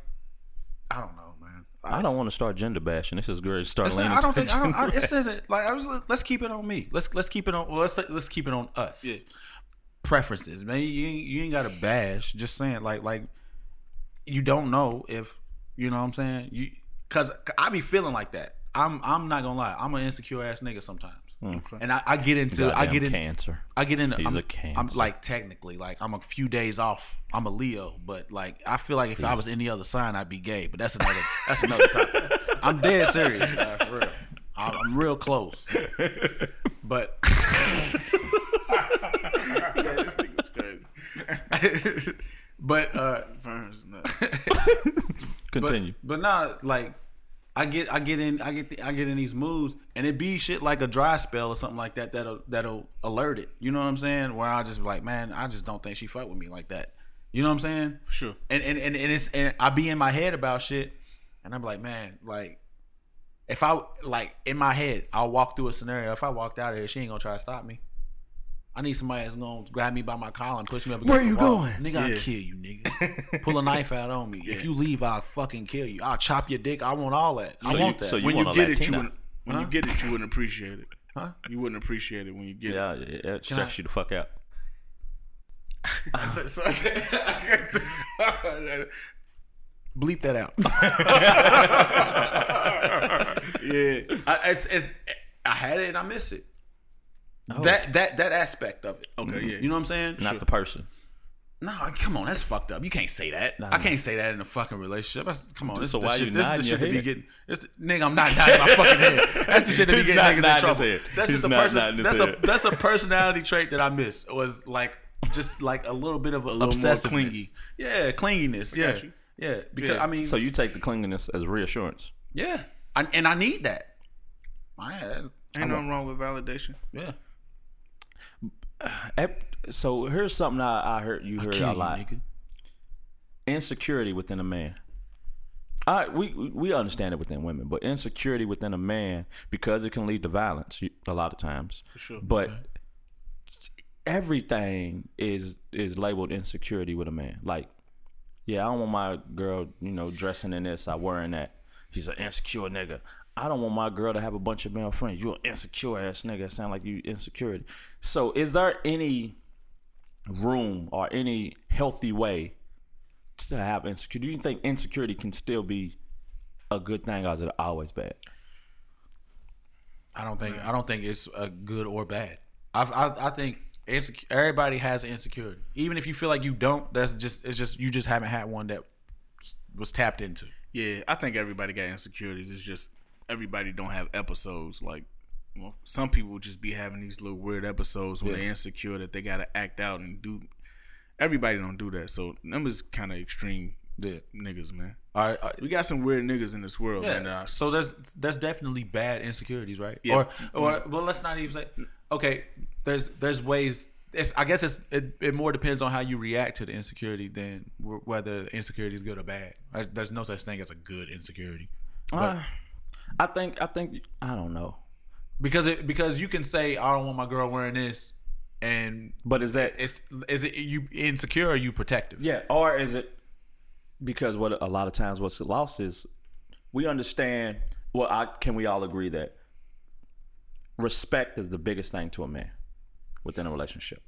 I don't know, man. I don't want to start gender bashing. This is great. Start It's leaning not- I don't think I don't, I, it says like I was. Let's keep it on me. Let's let's keep it on. Well, let's let's keep it on us. Yeah. Preferences, man. You ain't, you ain't got to bash. Just saying, like like you don't know if you know what I'm saying. You because I be feeling like that. I'm I'm not gonna lie. I'm an insecure ass nigga sometimes, and I, I get into I get in cancer. I get into He's I'm, a cancer. I'm like technically like I'm a few days off. I'm a Leo, but like I feel like if I was any other sign, I'd be gay. But that's another that's another topic. I'm dead serious, guys, for real. I'm, I'm real close, but yeah, this nigga's crazy. but uh, Ferns. Continue. But, but nah, like I get I get in I get the, I get in these moods and it be shit like a dry spell or something like that that'll that'll alert it. You know what I'm saying? Where I just be like, man, I just don't think she fuck with me like that. You know what I'm saying? For sure. And and and, and it's and I be in my head about shit and I'm like, man, like if I like in my head, I'll walk through a scenario. If I walked out of here, she ain't gonna try to stop me. I need somebody that's gonna grab me by my collar and push me up against Where the you wall. going? Nigga, I'll Yeah. kill you, nigga. Pull a knife out on me. If you leave, I'll fucking kill you. I'll chop your dick. I want all that. I So you- want that. so you when you want a get it, you Latina. wouldn't, when you get it, you wouldn't appreciate it. Huh? You wouldn't appreciate it when you get it. Yeah, it, it stress you the fuck out. So- so- Bleep that out. Yeah. I, it's, it's, I had it and I miss it. Oh. That that that aspect of it. Okay, mm-hmm. yeah. You know what I'm saying? Not the person. No, come on, that's fucked up. You can't say that. I can't say that in a fucking relationship. That's, come on, this So is the why shit, you this is the shit that be head? getting. This, nigga, I'm not nodding my fucking head. That's the shit that be He's getting not niggas in trouble. head. That's He's just a person. That's a head. that's a personality trait that I miss. It was like just like a little bit of a, little more clingy. Yeah, clinginess. Yeah, yeah. Because Yeah. I mean, So you take the cleanliness as reassurance. yeah, I, and I need that. I had, Ain't nothing wrong with validation. yeah. So here's something I, I heard you heard a lot. nigga. insecurity within a man. All right, we we- understand it within women, but insecurity within a man because it can lead to violence a lot of times. For sure. But everything is is labeled insecurity with a man. Like, yeah, I don't want my girl, you know, dressing in this, I wearing that. He's an insecure nigga. I don't want my girl to have a bunch of male friends. You an insecure ass nigga. It sound like you insecurity. So, is there any room or any healthy way to have insecurity? Do you think insecurity can still be a good thing, or is it always bad? I don't think I don't think it's a good or bad. I I, I think insecure, everybody has an insecurity. Even if you feel like you don't, that's just it's just you just haven't had one that was tapped into. Yeah, I think everybody got insecurities. It's just everybody don't have episodes. Like, well, some people just be having these little weird episodes where they're insecure that they gotta act out and do. Everybody don't do that. So them is kind of extreme Yeah. niggas, man. All right. all right. We got some weird niggas in this world, Yeah. man. are- so there's there's definitely bad insecurities, right? Yeah. Or or well, let's not even say. Okay. There's there's ways. It's I guess it's it, it more depends on how you react to the insecurity than wh- whether the insecurity is good or bad. There's, there's no such thing as a good insecurity. Uh, I think I think I don't know, because it because you can say I don't want my girl wearing this, and but is that it's is it you insecure or you protective? Yeah, or is it because what a lot of times what's lost is we understand. Well, I, can we all agree that respect is the biggest thing to a man within a relationship?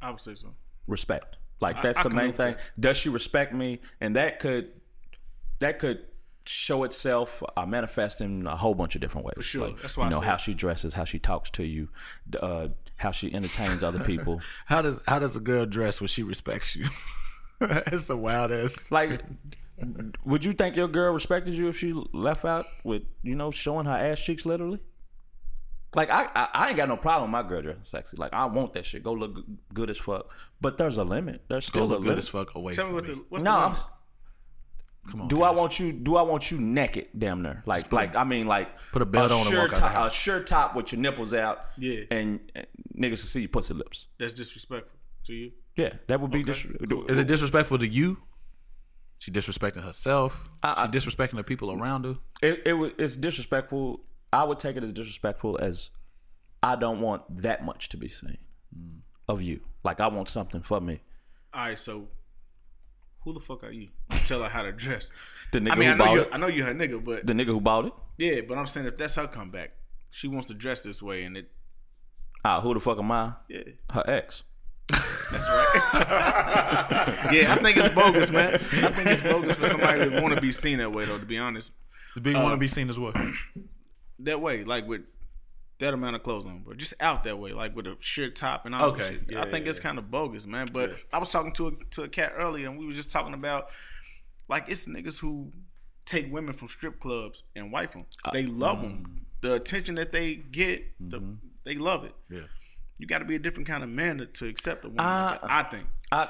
I would say so. Respect, like that's I the can main live with thing. Does she respect me? And that could that could show itself uh, manifest in a whole bunch of different ways. For sure. That's why you I know said- how she dresses, how she talks to you, uh, how she entertains other people. How does how does a girl dress when she respects you? it's the wildest. Like, would you think your girl respected you if she left out with you know showing her ass cheeks literally? Like I, I, I ain't got no problem with my girl dressing sexy. Like I want that shit. Go look good as fuck. But there's a limit. There's Go still a look good limit. as fuck away. Tell me from what me. the what's No, the I'm. Limits? Come on. Do I want you? Do I want you naked? Damn near. Like, like I mean, like Put a belt on and shirt walk out the top, a shirt top with your nipples out. Yeah. And, and niggas can see your pussy lips. That's disrespectful to you. Yeah, that would be Okay, just. Is it disrespectful to you? She disrespecting herself. I- she uh, disrespecting the people around her. it, it it's disrespectful. I would take it as disrespectful as I don't want that much to be seen of you. Like I want something for me. All right, so who the fuck are you? to Tell her how to dress. The nigga I mean, I who know bought you. it. I know you're her nigga, but The nigga who bought it. yeah, but I'm saying if that's her comeback, she wants to dress this way, and it. Ah, who the fuck am I? Yeah, Her ex. that's right. yeah, I think it's bogus, man. I think it's bogus for somebody to want to be seen that way, though. To be honest, The big want to be seen as well. that way, like with that amount of clothes on, but just out that way, like with a shirt top and all. Okay, that shit. yeah, I think yeah, it's kind of bogus, man. But I was talking to a, to a cat earlier, and we were just talking about like it's niggas who take women from strip clubs and wife them. Uh, they love mm. them. The attention that they get, the mm-hmm. they love it. Yeah. You got to be a different kind of man to, to accept a woman. Uh, like I think. I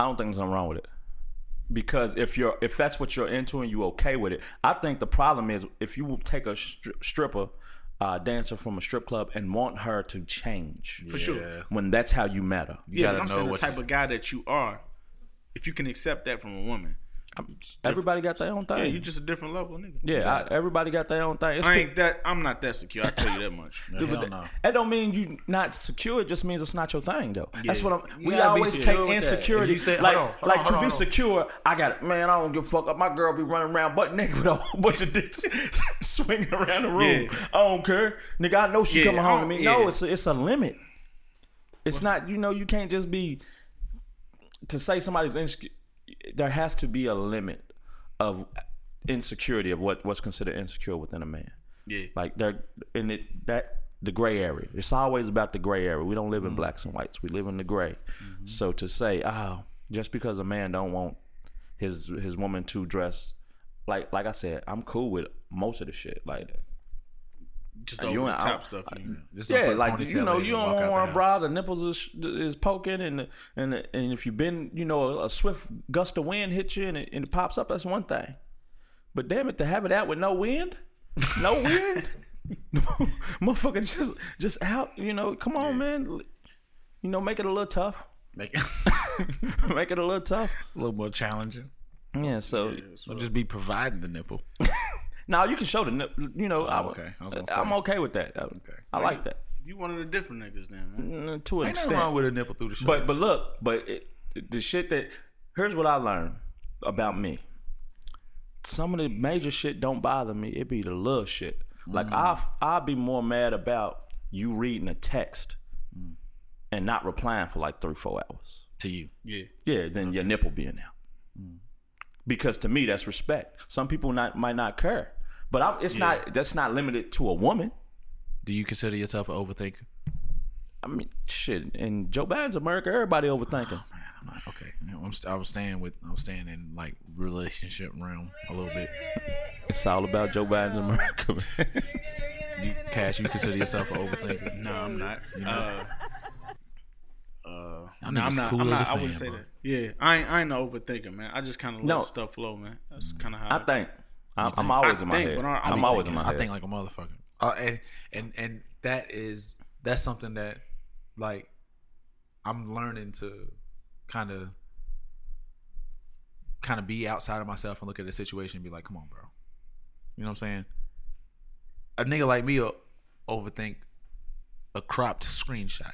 I don't think there's nothing wrong with it. Because if you're if that's what you're into and you okay with it, I think the problem is if you take a stri- stripper, uh, dancer from a strip club and want her to change For sure. When that's how you met her. Yeah, gotta but I'm know saying the type you- of guy that you are, if you can accept that from a woman, Everybody got their own thing. yeah, you just a different level, nigga. yeah, I, everybody got their own thing. It's I pe- ain't that. I'm not that secure. I tell you that much. Hell But no. That don't mean you not secure. It just means it's not your thing, though. That's what I'm. You we always take with insecurity. Say- like, hold on, hold like on, to hold be secure, I got it. Man, I don't give a fuck. Up. My girl be running around butt naked with a whole bunch of dicks swinging around the room. Yeah. I don't care, nigga. I know she Yeah, coming home to me. yeah. No, it's a, it's a limit. It's not. You know, you can't just be to say somebody's insecure. There has to be a limit of insecurity of what what's considered insecure within a man. Yeah. Like they're in it that the gray area. It's always about the gray area. We don't live in mm-hmm. blacks and whites. We live in the gray. Mm-hmm. So to say, oh, just because a man don't want his his woman to dress like like I said, I'm cool with most of the shit. Like Just You over the ain't- top stuff. you know. Just yeah, like you know, you don't want a bra. The nipples is is poking, and and and if you've been, you know, a, swift gust of wind hits you and it, and it pops up, that's one thing. But damn it, to have it out with no wind, no wind, motherfucker, just just out. You know, come on, man. You know, make it a little tough. Make it make it a little tough. a little more challenging. Yeah. So Or just be providing the nipple. Now you can show the nip. You know, I, okay. I was I'm say. okay with that. I, I like that. You one of the different niggas, then, man. Mm, To an Ain't extent. wrong with a nipple through the shirt. But but look, but it, the shit that here's what I learned about me. Some of the major shit don't bother me. It be the little shit. Like I I'll be more mad about you reading a text and not replying for like three four hours. to you. Yeah. Yeah, than your nipple being out. Because to me that's respect. Some people not might not care, but I'm, it's not. That's not limited to a woman. Do you consider yourself an overthinker? I mean, shit. In Joe Biden's America, everybody overthinking. Man, I'm not okay. I'm st- I was staying with I was staying in like relationship realm a little bit. It's all about Joe Biden's America. Man. You Cash, you consider yourself an overthinker? No, I'm not. you Uh, uh, Y'all no, I'm not. cool I'm as not a I wouldn't say bro. that. Yeah, I ain't. I ain't no overthinker, man. I just kind of let No. stuff flow, man. That's kind of how I think I'm, I'm always I in my think, head. I- I I'm be always in my head. I think like a motherfucker. Uh, and and and that is that's something that like I'm learning to kind of kind of be outside of myself and look at the situation and be like, come on, bro. You know what I'm saying? A nigga like me will overthink a cropped screenshot.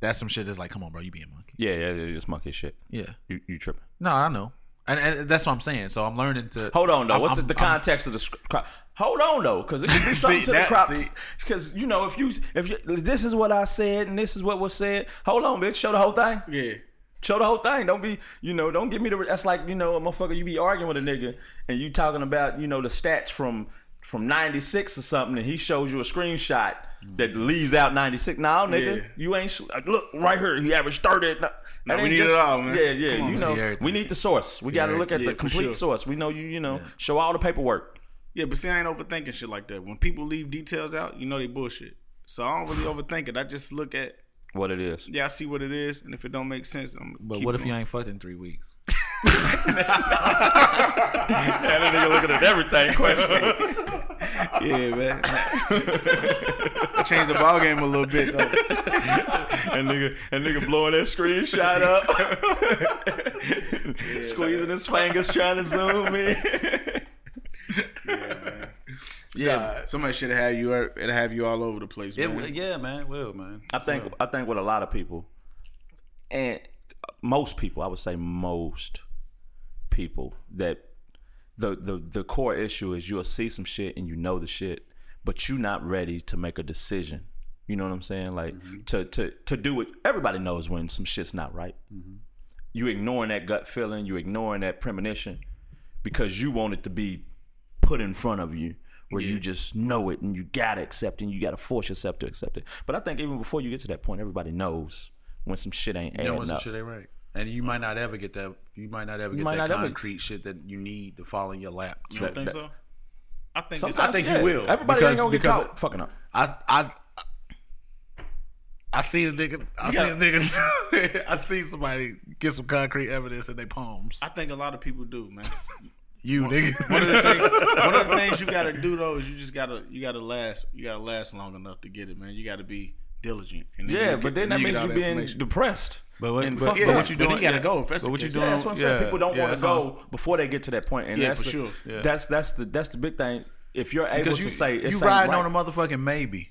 That's some shit that's like, come on, bro, you being monkey. yeah, yeah, yeah, just monkey shit. Yeah. You you tripping? No, I know. And, and that's what I'm saying. So I'm learning to Hold on though. I'm- What's the, I'm- the I'm- context of the crop? Hold on though, because it could be something to the that- crops. see. Because you know, if you if you, this is what I said and this is what was said. Hold on, bitch. Show the whole thing. Yeah. Show the whole thing. Don't be, you know, don't give me the. That's like, you know, a motherfucker. You be arguing with a nigga, and you talking about, you know, the stats from from '96 or something, and he shows you a screenshot that leaves out '96. Now, nigga, Yeah. you ain't sh- like, look right here. He averaged 30. No, No, we ain't need it all, man. Yeah, yeah. On, you know, we need the source. We got to look at Yeah, the complete sure. source. We know you, you know, show all the paperwork. Yeah, but see, I ain't overthinking shit like that. When people leave details out, you know they bullshit. So I don't really overthink it. I just look at, What it is. yeah, I see what it is, and if it don't make sense, I'm. But what if you ain't fucked in three weeks? Yeah, that nigga looking at everything. Question. Yeah, man. I changed the ball game a little bit though. and nigga, and nigga blowing that screenshot up, squeezing his fingers, trying to zoom in. Yeah. Man. Yeah. Somebody should have had you. Er, it have you all over the place, man. will- yeah, man. It will, man. I think I think with a lot of people, and most people, I would say most people that the the the core issue is you'll see some shit and you know the shit, but you're not ready to make a decision. You know what I'm saying? Like mm-hmm. to to to do it. Everybody knows when some shit's not right. Mm-hmm. You ignoring that gut feeling, you ignoring that premonition because you want it to be put in front of you where you just know it and you gotta accept it and you gotta force yourself to accept it. But I think even before you get to that point, everybody knows when some shit ain't You know adding when some up. shit ain't right. And you might mm. not ever get that. You might not ever get might that not ever- concrete shit that you need to fall in your lap. You don't think so? I think. Sometimes, It's, I think yeah, you will, Everybody because- ain't gonna get because- caught fucking up. I I I seen a nigga. I seen a nigga. I seen somebody get some concrete evidence in their palms. I think a lot of people do, man. You nigga. One of the things, one of the things you gotta do though is you just gotta you gotta last you gotta last long enough to get it, man. You gotta be diligent. And Yeah, you but get- then that you get means all you the being information. depressed. But what, And but, but yeah, what you but doing? you gotta yeah. go But what you doing? Yeah, that's what I'm saying. People don't want to go before they get to that point, and Yeah, that's for the, sure. That's that's the that's the big thing. If you're able Because to you say it's you riding right. on a motherfucking maybe.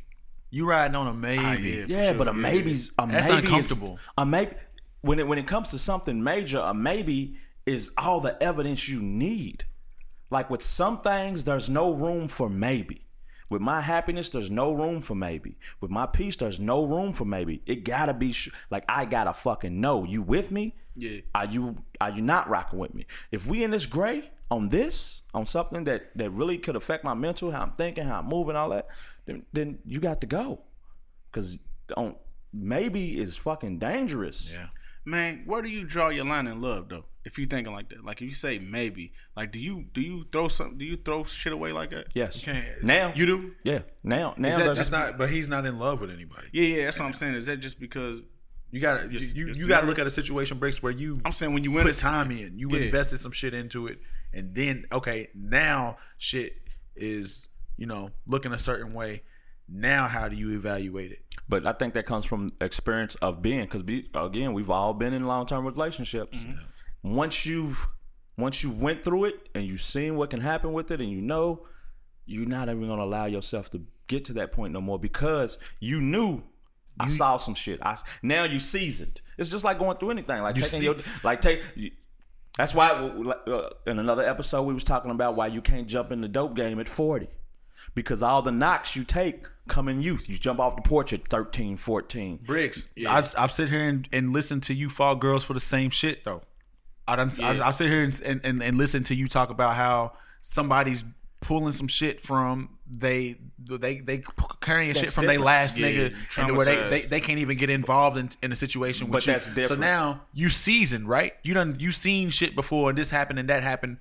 You riding on a maybe. Ah, yeah. Sure, but a maybe's a That's maybe uncomfortable. Is, a maybe when it when it comes to something major, a maybe is all the evidence you need. Like with some things, there's no room for maybe. With my happiness, there's no room for maybe. With my peace, there's no room for maybe. It gotta be sh- like I gotta fucking know. You with me? Yeah. Are you are you not rocking with me? If we in this gray on this on something that that really could affect my mental, how I'm thinking, how I'm moving, all that, then then you got to go. Cause on maybe is fucking dangerous. Yeah. Man, where do you draw your line in love though? If you're thinking like that, like if you say maybe, like do you do you throw some do you throw shit away like that? Yes. can't- Now You do? Yeah. Now now that- there's That's not. But he's not in love with anybody. Yeah, yeah. That's what I'm saying. Is that just because You got to you you, you got to look at a situation breaks where you I'm saying when you win put time in, you Yeah. invested some shit into it, and then okay, now shit is you know looking a certain way. Now, how do you evaluate it? But I think that comes from experience of being, because be, again, we've all been in long term relationships. Mm-hmm. Once you've once you've went through it and you've seen what can happen with it, and you know, you're not even gonna allow yourself to get to that point no more because you knew. I saw some shit. I now you seasoned. It's just like going through anything. Like taking see- your like take. you- That's why uh, in another episode we was talking about why you can't jump in the dope game at 40. Because all the knocks you take come in youth. You jump off the porch at 13, 14. Bricks. I've, I've sit here and, and listen to you fall girls for the same shit though. I done, I, I sit here and, and, and listen to you talk about how somebody's pulling some shit from they they they carrying shit from their different. last Yeah, nigga and where they, they they can't even get involved in, in a situation with But you. that's So now you seasoned, right? You done you seen shit before and this happened and that happened.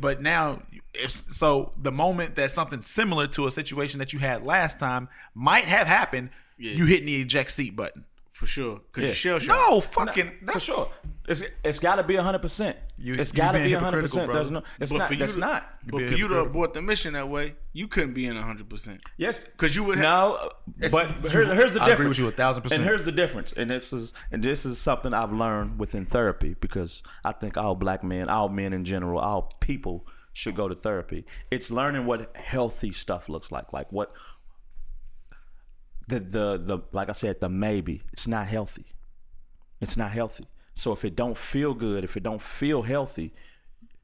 But now, if so, the moment that something similar to a situation that you had last time might have happened, you hitting the eject seat button. for sure because Yeah. shell shock. No, fucking For that's sure. It's it's got to be 100%. You- it's you got to be 100%. There's no it's But not for you that's to- not. But for you to abort the mission that way, you couldn't be in hundred percent. Yes, Because you would have. no, but, but here- here's the I difference. agree with you a thousand percent. And here's the difference. And this is and this is something I've learned within therapy because I think all black men, all men in general, all people should go to therapy. It's learning what healthy stuff looks like, like what the the the like I said, the maybe. It's not healthy. It's not healthy. So if it don't feel good, if it don't feel healthy,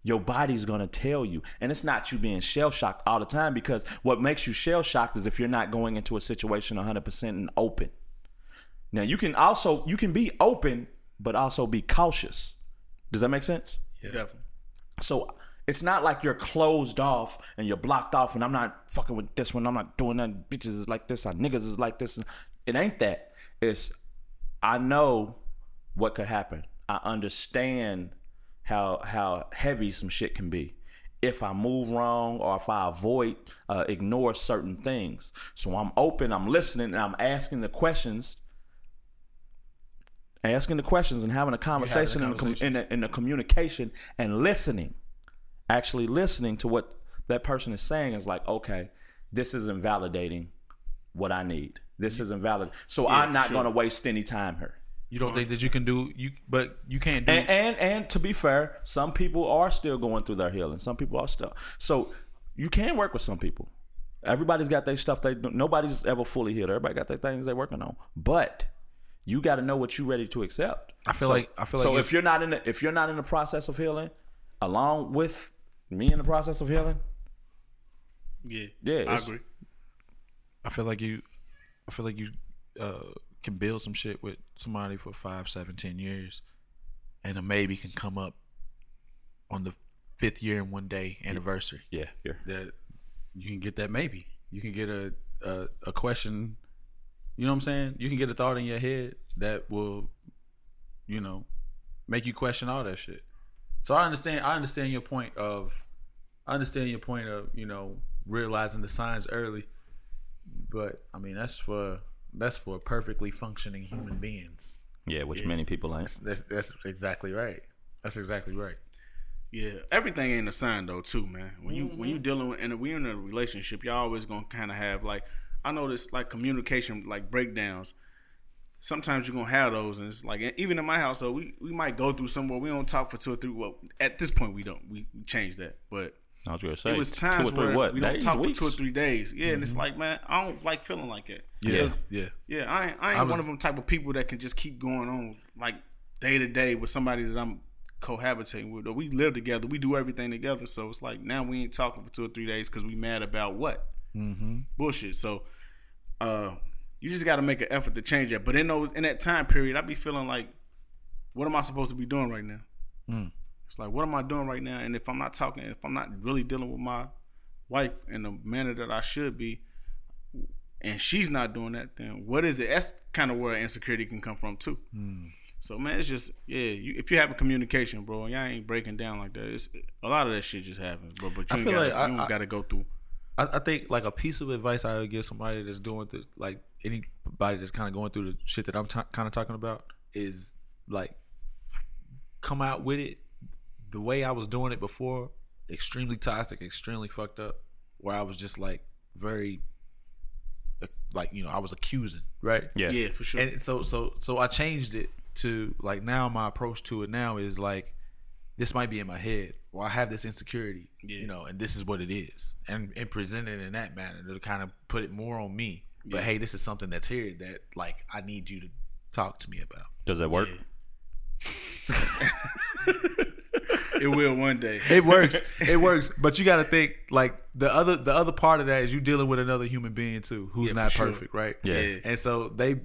your body's gonna tell you. And it's not you being shell shocked all the time because what makes you shell shocked is if you're not going into a situation 100% and open. Now you can also you can be open but also be cautious. Does that make sense? Yeah. Definitely. So it's not like you're closed off and you're blocked off and I'm not fucking with this one. I'm not doing that. Bitches is like this. Or niggas is like this. It ain't that. It's I know what could happen. I understand how how heavy some shit can be if I move wrong or if I avoid uh, ignore certain things. So I'm open. I'm listening and I'm asking the questions asking the questions and having a conversation, in, the com- in, the, in the communication and listening, actually listening to what that person is saying is like, okay, this isn't validating what I need. This isn't valid. So I'm not sure. going to waste any time here. You don't think that you can do you, but you can't do. And, and and to be fair, some people are still going through their healing. Some people are still. So you can work with some people. Everybody's got their stuff. They nobody's ever fully healed. Everybody got their things they're working on. But you got to know what you're ready to accept. I feel So- like- I feel like so. If you're not in the if you're not in the process of healing, along with me in the process of healing, Yeah. Yeah, I agree. I feel like you, I feel like you uh, can build some shit with somebody for five, seven, ten years, and a maybe can come up on the fifth year and one day anniversary. yeah, yeah. That you can get that maybe. You can get a, a a question. You know what I'm saying? You can get a thought in your head that will, you know, make you question all that shit. So I understand. I understand your point of. I understand your point of you know realizing the signs early, but I mean that's for that's for perfectly functioning human beings. Yeah, which many people ain't. That's that's exactly right. That's exactly right. Yeah, everything ain't a sign though, too, man. When you when you mm-hmm. dealing with and when you're in a relationship, y'all always gonna kind of have like I notice like communication like breakdowns. Sometimes you're gonna have those, and it's like even in my household, we we might go through somewhere we don't talk for two or three. Well, at this point, we don't. We change that, but I was gonna say it was two times or three where what we don't talk weeks? for two or three days. Yeah, and it's like, man, I don't like feeling like that. Yeah, yeah. yeah, I ain't, I ain't I one of them type of people that can just keep going on like day to day with somebody that I'm cohabitating with. Or we live together, we do everything together. So it's like now we ain't talking for two or three days because we mad about what mm-hmm. bullshit. So uh, you just got to make an effort to change that. But in those in that time period, I be feeling like, what am I supposed to be doing right now? It's like, what am I doing right now? And if I'm not talking, if I'm not really dealing with my wife in the manner that I should be, and she's not doing that, then what is it? That's kind of where insecurity can come from too. Hmm. So man, it's just yeah. You, if you having communication, bro, and y'all ain't breaking down like that, it's a lot of that shit just happens, bro. But you I ain't feel gotta, like I- you don't got to go through. I, I think like a piece of advice I would give somebody that's doing this, like anybody that's kind of going through the shit that I'm t- kind of talking about, is like come out with it the way I was doing it before, extremely toxic, extremely fucked up, where I was just like very, uh, like you know, I was accusing, right? Yeah. Yeah, for sure. And so so so I changed it to like now my approach to it now is like this might be in my head or I have this insecurity, Yeah. you know, and this is what it is. And and present it in that manner to kind of put it more on me. But hey, this is something that's here that like I need you to talk to me about. Does that work? it will one day. It works. it works. But you got to think like the other the other part of that is you dealing with another human being too who's Yeah, for not sure. perfect, right? Yeah. Yeah. And so they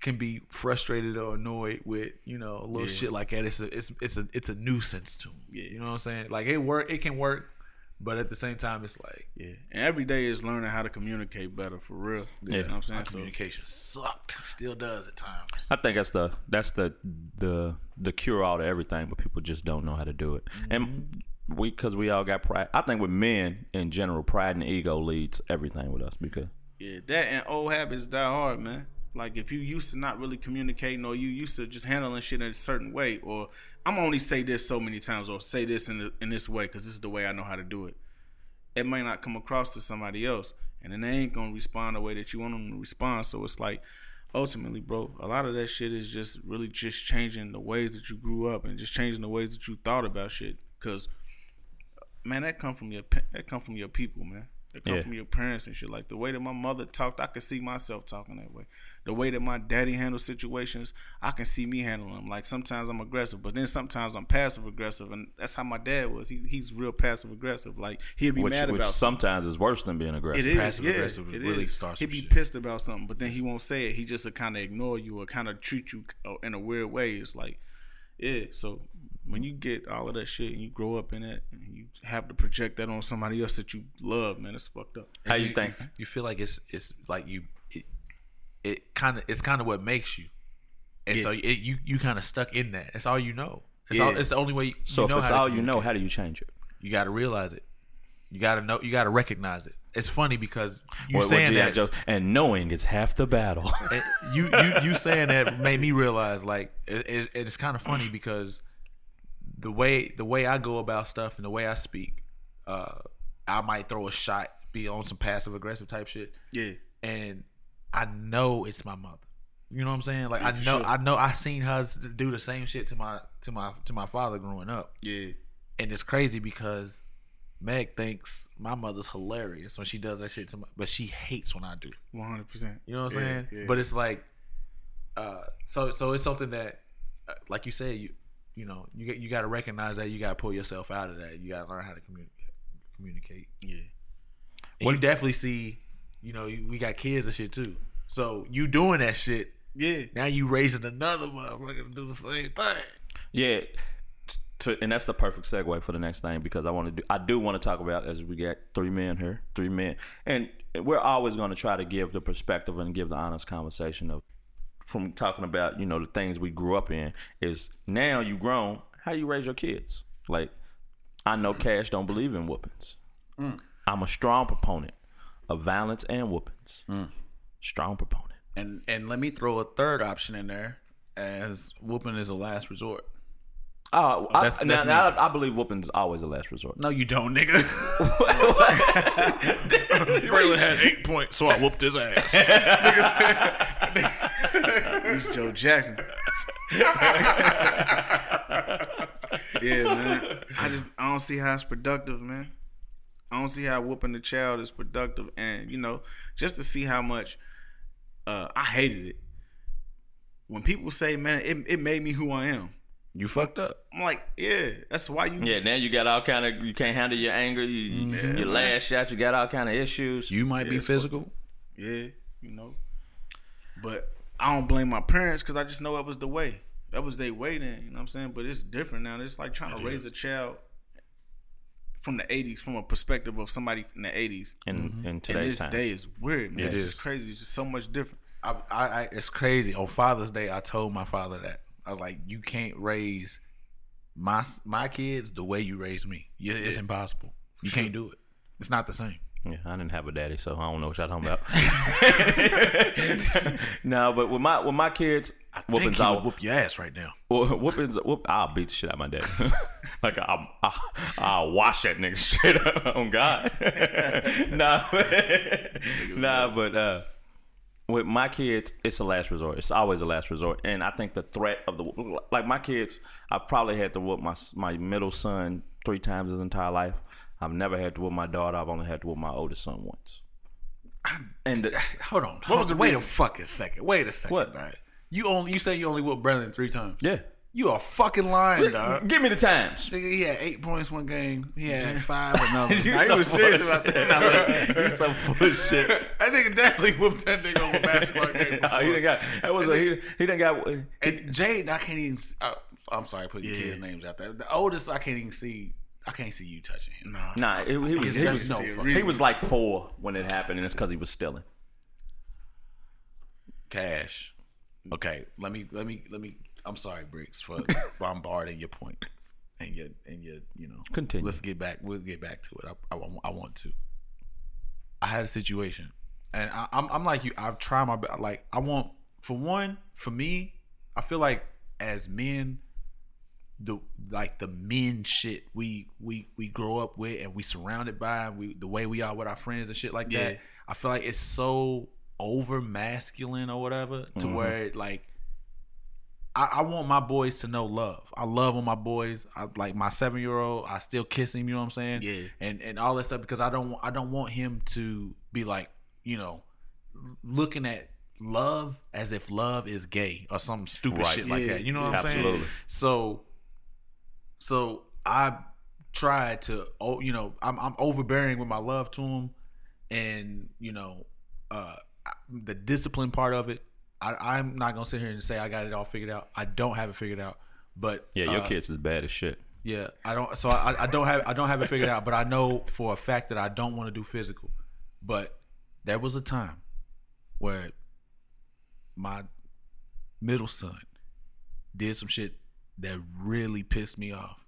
can be frustrated or annoyed with you know a little Yeah. shit like that. It's a it's it's a it's a nuisance to them. Yeah. You know what I'm saying? Like it work. It can work, but at the same time, it's like Yeah, and every day is learning how to communicate better for real. Yeah. you know what I'm my saying. So, communication sucked. Still does at times. I think that's the that's the the the cure all to everything, but people just don't know how to do it. And mm-hmm. we because we all got pride. I think with men in general, pride and ego leads everything with us because yeah, that and old habits die hard, man. Like if you used to not really communicating, or you used to just handling shit in a certain way, or I'm only say this so many times, or say this in the, in this way because this is the way I know how to do it. It might not come across to somebody else, and then they ain't gonna respond the way that you want them to respond. So it's like, ultimately, bro, a lot of that shit is just really just changing the ways that you grew up and just changing the ways that you thought about shit. Cause man, that come from your that come from your people, man. That come Yeah. from your parents and shit. Like the way that my mother talked, I could see myself talking that way. The way that my daddy handles situations, I can see me handling them. Like sometimes I'm aggressive, but then sometimes I'm passive aggressive, and that's how my dad was. He, he's real passive aggressive. Like he'd be which, mad which about sometimes is worse than being aggressive. it is Passive yeah, aggressive it really is. starts He'd be shit. pissed about something, but then he won't say it. He just kind of ignore you or kind of treat you uh, in a weird way. It's like, yeah. So when you get all of that shit and you grow up in it, and you have to project that on somebody else that you love, man, it's fucked up. How you think? You, feel like it's it's like you it it kind of it's kind of what makes you, and Yeah. so it, you you kind of stuck in that. It's all you know. It's Yeah. all. It's the only way. You So know if it's how all you know, how do you change it? you got to realize it. You got to know. You got to recognize it. It's funny because you What- what saying G.I. that. Joe- and knowing is half the battle. and you you you saying that made me realize like it, it, it's kind of funny because the way the way I go about stuff and the way I speak, uh, I might throw a shot, be on some passive aggressive type shit, Yeah, and I know it's my mother. You know what I'm saying? Like I know sure. I know I seen her do the same shit to my to my to my father growing up, yeah, and it's crazy because Meg thinks my mother's hilarious when she does that shit to my, but she hates when I do. one hundred percent. You know what I'm Yeah, saying? yeah. But it's like, uh, so so it's something that, uh, like you said, you you know you get you got to recognize that you got to pull yourself out of that. You got to learn how to communicate. Communicate. Yeah, And you definitely see, you know, you, we got kids and shit too. So you doing that shit. yeah, Now you raising another motherfucker to do the same thing. Yeah, to, and that's the perfect segue for the next thing because I want to do. I do want to talk about as we got three men here, three men, and we're always going to try to give the perspective and give the honest conversation of from talking about you know the things we grew up in. Is now you grown, how do you raise your kids? Like I know Cash don't believe in whoopings. Mm. I'm a strong proponent of violence and whoopings. Mm. Strong proponent. And and let me throw a third option in there as whooping is a last resort. Oh, I, That's- now, that's now I, I believe whooping is always a last resort. No, you don't, nigga. Braylon had eight points, so I whooped his ass. He's Joe Jackson. yeah, man. I just I don't see how it's productive, man. I don't see how whooping the child is productive, and you know, just to see how much uh, I hated it. When people say, "Man, it, it made me who I am," you fucked up. I'm like, "Yeah, that's why you." Yeah, now you got all kind of you can't handle your anger. You you, you lash out. You got all kind of issues. You might be it's physical. Yeah, you know. But I don't blame my parents because I just know that was the way. That was their way then, you know what I'm saying? But it's different now. It's like trying to raise a child from the 80s, from a perspective of somebody in the 80s. in in Mm-hmm. And today's this times. day is weird, man. It it's is. just crazy. It's just so much different. I, I, I, it's crazy. On Father's Day, I told my father that I was like, "You can't raise my my kids the way you raised me. You- It's impossible. You can't do it. It's not the same." Yeah, I didn't have a daddy, so I don't know what y'all talking about. no, but with my with my kids, I think whoopings he would whoop your ass right now. whoopings. Whoop, I'll beat the shit out of my dad. like I'll, I'll, I'll wash that nigga straight up on God. nah, nah, but uh, with my kids, it's a last resort. It's always a last resort, and I think the threat of the like my kids, I probably had to whoop my my middle son three times his entire life. I've never had to whoop my daughter. I've only had to whoop my oldest son once. And the, Hold on. Hold was the on. Wait reason? a fucking second. Wait a second. What? man. You only you say you only whooped Brennan three times. yeah, You are fucking lying, dog. give me the times. Nigga, he had eight points one game. He had five another. You Nah, so was serious about that. you so full of shit. I think definitely whooped that nigga on the basketball game. Oh, he didn't got that was a, he he didn't got And Jade, I can't even. Uh, I'm sorry, putting Yeah. kids' names out there. The oldest, I can't even see. I can't see you touching him. Nah. nah. He, he was he was, no see a fucking- he was like four when it happened, and it's because he was stealing. Cash. Okay, let me let me let me. I'm sorry, Briggs, for bombarding your points and your and your you know. Continue. Let's get back. We'll get back to it. I, I, want- I want to. I had a situation, and I, I'm I'm like you. I've tried my best. Like I want for one, for me, I feel like as men, the like the men shit we we we grow up with and we surrounded by and we the way we are with our friends and shit like Yeah. that. I feel like it's so over masculine or whatever to mm-hmm. where it, like I, I want my boys to know love. I love on my boys. I like my seven year old. I still kiss him. You know what I'm saying? Yeah. And and all that stuff because I don't I don't want him to be like you know looking at love as if love is gay or some stupid Right. shit like that. You know what I'm saying? Absolutely. So so I tried to oh you know I'm I'm overbearing with my love to him and you know uh the discipline part of it I, I'm not gonna sit here and say I got it all figured out. I don't have it figured out, but Yeah, your uh, kids is bad as shit. yeah, I don't. So I, I don't have I don't have it figured out, but I know for a fact that I don't want to do physical. But there was a time where my middle son did some shit that really pissed me off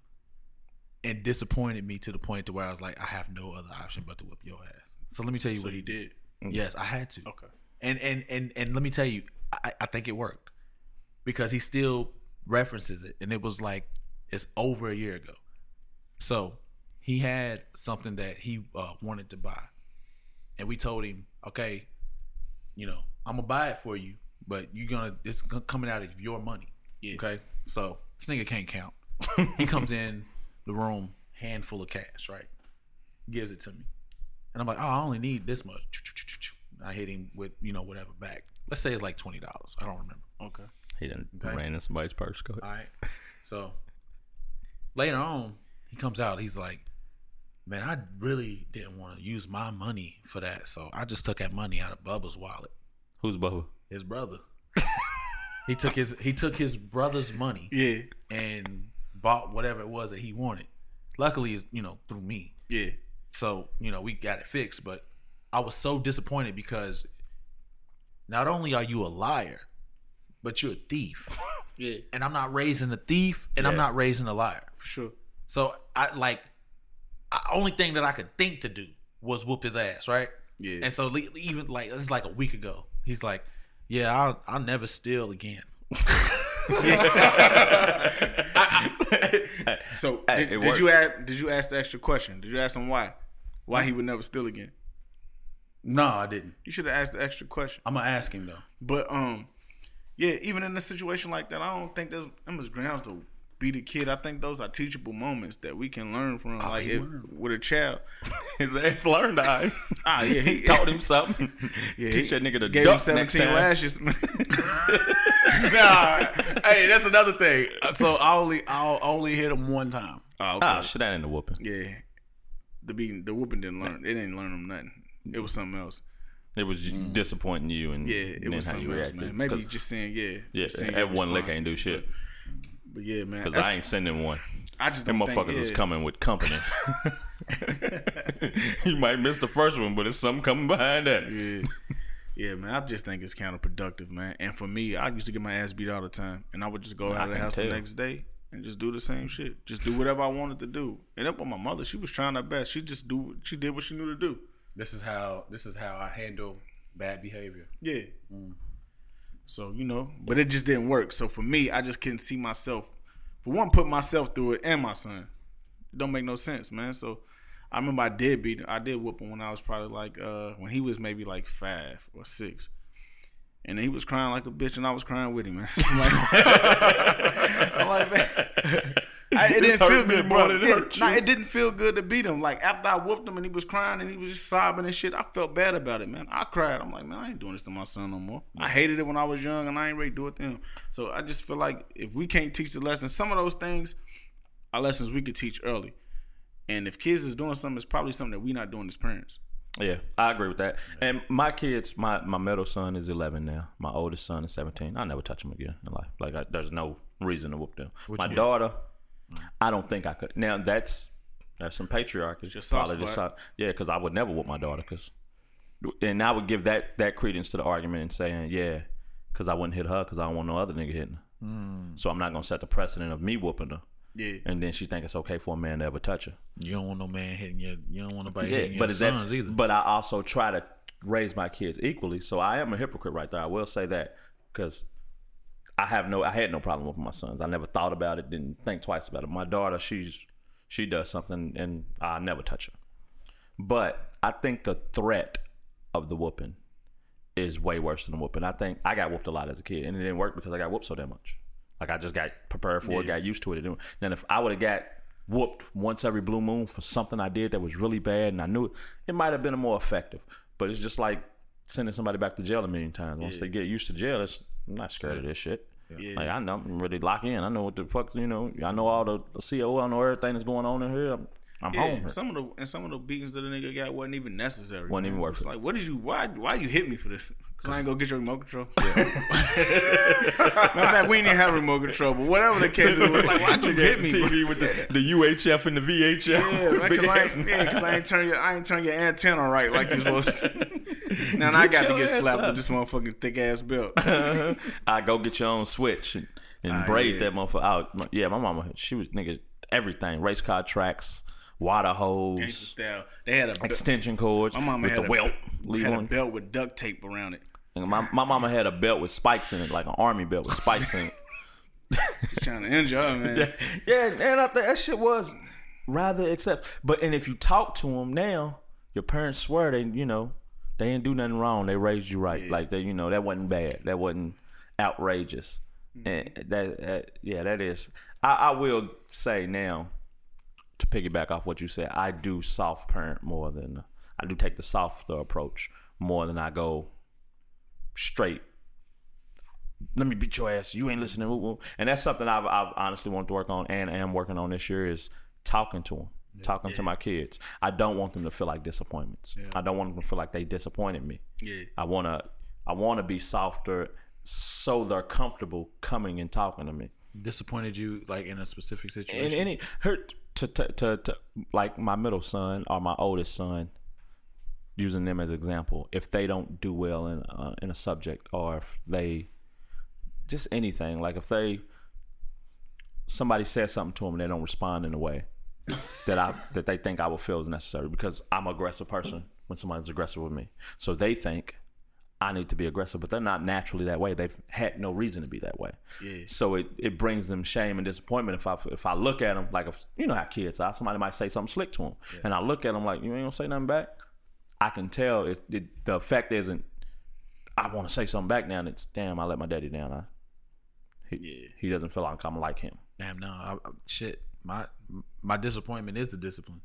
and disappointed me to the point to where I was like, I have no other option but to whip your ass. So let me tell you So what he did. did. Yes, I had to. Okay. And and and and let me tell you, I, I think it worked because he still references it, and it was like it's over a year ago. So he had something that he uh, wanted to buy, and we told him, okay, you know, I'm gonna buy it for you, but you're gonna it's gonna- coming out of your money. Yeah. Okay. So this nigga can't count. he comes in the room, handful of cash, right? Gives it to me. And I'm like, oh, I only need this much. I hit him with, you know, whatever back. Let's say it's like twenty dollars. I don't remember. Okay. He didn't Okay. ran in somebody's purse. Go ahead. All right. So later on, he comes out. He's like, "Man, I really didn't want to use my money for that, so I just took that money out of Bubba's wallet. Who's Bubba? His brother. he took his he took his brother's money Yeah. and bought whatever it was that he wanted. Luckily, it's you know through me. Yeah. So, you know, we got it fixed, but I was so disappointed because not only are you a liar, but you're a thief. Yeah. and I'm not raising a thief and I'm not raising a liar. For sure. So I like I, only thing that I could think to do was whoop his ass, right? Yeah. And so le- even like this is like a week ago. He's like, Yeah, I'll I'll never steal again. So Hey, did, you ask? Did you ask the extra question? Did you ask him why? Why he would never steal again? No, I didn't. You should have asked the extra question. I'm gonna ask him though. But um, yeah, even in a situation like that, I don't think there's them is grounds to be the kid. I think those are teachable moments that we can learn from. like if, with a child. His ass learned I Ah, yeah, he taught him something. Yeah, Teach he that nigga to gave him duck next seventeen time. lashes. nah, hey, that's another thing. So I only I only hit him one time. oh, okay. Ah, shit, that ain't the whooping. yeah, the beating, the whooping didn't learn. It didn't learn him nothing. It was something else. It was disappointing you and Mm. Yeah, it was how something you else, reacted. man. Maybe just saying, yeah, yeah, just seeing that your one lick ain't do shit. But, but yeah, man, Because I ain't sending one. I just Them don't motherfuckers think, is coming with company. you might miss the first one, but it's something coming behind that. Yeah. Yeah, man. I just think it's counterproductive, man. And for me, I used to get my ass beat all the time, and I would just go out of the can house the next day and just do the same shit. Just do whatever I wanted to do. And up on my mother, she was trying her best. She just do. She did what she knew to do. This is how this is how I handle bad behavior. Yeah. So you know, but it just didn't work. So for me, I just couldn't see myself. For one, put myself through it and my son. It don't make no sense, man. So I remember I did beat. I did whoop him when I was probably like uh when he was maybe like five or six. And he was crying like a bitch, and I was crying with him, man. I'm like, I'm like, man, I, it didn't feel good, bro. it nah, it didn't feel good to beat him. Like after I whooped him and he was crying and he was just sobbing and shit, I felt bad about it, man. I cried. I'm like, man, I ain't doing this to my son no more. I hated it when I was young, and I ain't ready to do it to him. So I just feel like if we can't teach the lessons, some of those things are lessons we could teach early. And if kids is doing something, it's probably something that we not doing as parents. Yeah, I agree with that. And my kids, my my middle son is 11 now. My oldest son is 17. I never touch him again in life. Like I, there's no reason to whoop them. my daughter, I don't think I could. Now that's that's some patriarchy. Probably just how- yeah, because I would never whoop my daughter. Cause, and I would give that that credence to the argument and saying yeah, because I wouldn't hit her because I don't want no other nigga hitting her. Mm. So I'm not gonna set the precedent of me whooping her. Yeah. And then she think it's okay for a man to ever touch her. You don't want no man hitting your. You don't want nobody Yeah, hitting but your sons that? either. But I also try to raise my kids equally. So I am a hypocrite right there. I will say that because I have no, I had no problem with my sons. I never thought about it. Didn't think twice about it. My daughter, she's she does something, and I never touch her. But I think the threat of the whooping is way worse than the whooping. I think I got whooped a lot as a kid, and it didn't work because I got whooped so damn much. Like I just got prepared for it, got used to it. It Then if I would have got whooped once every blue moon for something I did that was really bad, and I knew it, it might have been more effective. But it's just like sending somebody back to jail a million times. Once they get used to jail, it's, I'm not scared of this shit. Yeah. Like I know I'm ready to lock in. I know what the fuck you know. I know all the, the CO. I know everything that's going on in here. I'm, I'm Yeah, home. here. some of the and some of the beatings that the nigga got wasn't even necessary. Wasn't man. even worth It's it. Like, what did you? Why? Why you hit me for this? I ain't gonna get your remote control. Matter of fact, we didn't have remote control, but whatever the case is, like, why'd you hit me? TV with the, the UHF and the VHF. Yeah, man, Big cause I, ain't, yeah, I ain't turn your I ain't turn your antenna right like you supposed to. now I got to get slapped up. with this motherfucking thick ass belt. I go get your own switch and, and ah, braid yeah. that motherfucker out. Yeah, my mama, she was nigga everything. Race car tracks, water hose. They had a extension cords My mama with had the a, welt. had a belt with duct tape around it. And My, my mama had a belt with spikes in it, like an army belt with spikes in it. Trying to injure her, man. yeah, and I think that shit was rather accept. But and if you talk to them now, your parents swear they, you know, they didn't do nothing wrong. They raised you right. Like they, you know, that wasn't bad. That wasn't outrageous. Mm-hmm. And that, that, yeah, that is. I, I will say now, to piggyback off what you said, I do soft parent more than I do take the softer approach more than I go straight let me beat your ass. You ain't listening. And that's something I've, I've honestly wanted to work on and am working on this year is talking to them, talking to my kids. I don't want them to feel like disappointments. I don't want them to feel like they disappointed me. Yeah. I wanna I wanna be softer so they're comfortable coming and talking to me. Disappointed you like in a specific situation. And any hurt to, to to to like my middle son or my oldest son, using them as example. If they don't do well in uh, in a subject, or if they just anything, like if they somebody says something to them and they don't respond in a way that I that they think I will feel is necessary because I'm an aggressive person when somebody's aggressive with me. So they think I need to be aggressive, but they're not naturally that way. They've had no reason to be that way. Yeah. So it, it brings them shame and disappointment if I if I look at them like if you know how kids are. Somebody might say something slick to them, and I look at them like you ain't gonna say nothing back. I can tell it, it the effect isn't. I want to say something back now. And it's damn. I let my daddy down. I, he, Yeah. he doesn't feel like I'm like him. Damn, no, I, I- shit. My my disappointment is the discipline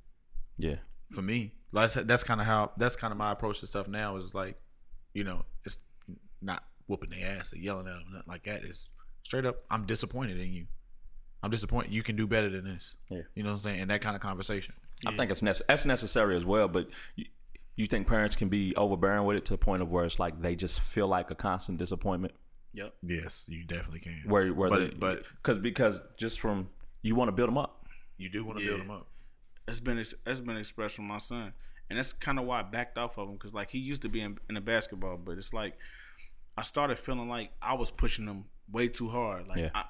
Yeah. for me. That's that's kind of how that's kind of my approach to stuff now. Is like, you know, it's not whooping their ass or yelling at them, nothing like that. It's straight up. I'm disappointed in you. I'm disappointed. You can do better than this. Yeah. You know what I'm saying? And that kind of conversation. I think it's nece- that's necessary as well. But you, you think parents can be overbearing with it to the point of where it's like they just feel like a constant disappointment. Yep. Yes, you definitely can. Where where but they, but because because just from you want to build them up. you do want to Yeah. build them up. It's been it's been expressed from my son, and that's kind of why I backed off of him because like he used to be in, in the basketball, but it's like I started feeling like I was pushing him way too hard. Like, Yeah. I,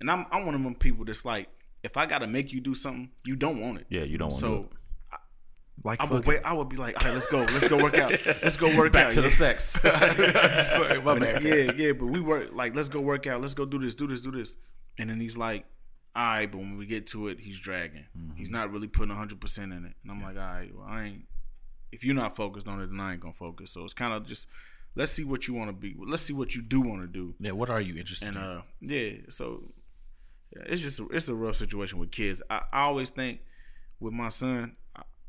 and I'm I'm one of them people that's like, if I gotta make you do something, you don't want it. Yeah, you don't want to. So Like I would wait. I would be like, all right, let's go, let's go work out, let's go work Back out. to yeah. the sex. my bad. yeah, yeah, but we work like let's go work out, let's go do this, do this, do this, and then he's like, all right, but when we get to it, he's dragging. He's not really putting hundred percent in it, and I'm like, all right, well, I ain't. If you're not focused on it, then I ain't gonna focus. So it's kind of just let's see what you want to be. Let's see what you do want to do, Yeah. What are you interested and in? uh, yeah, so yeah, it's just it's a rough situation with kids. I, I always think with my son,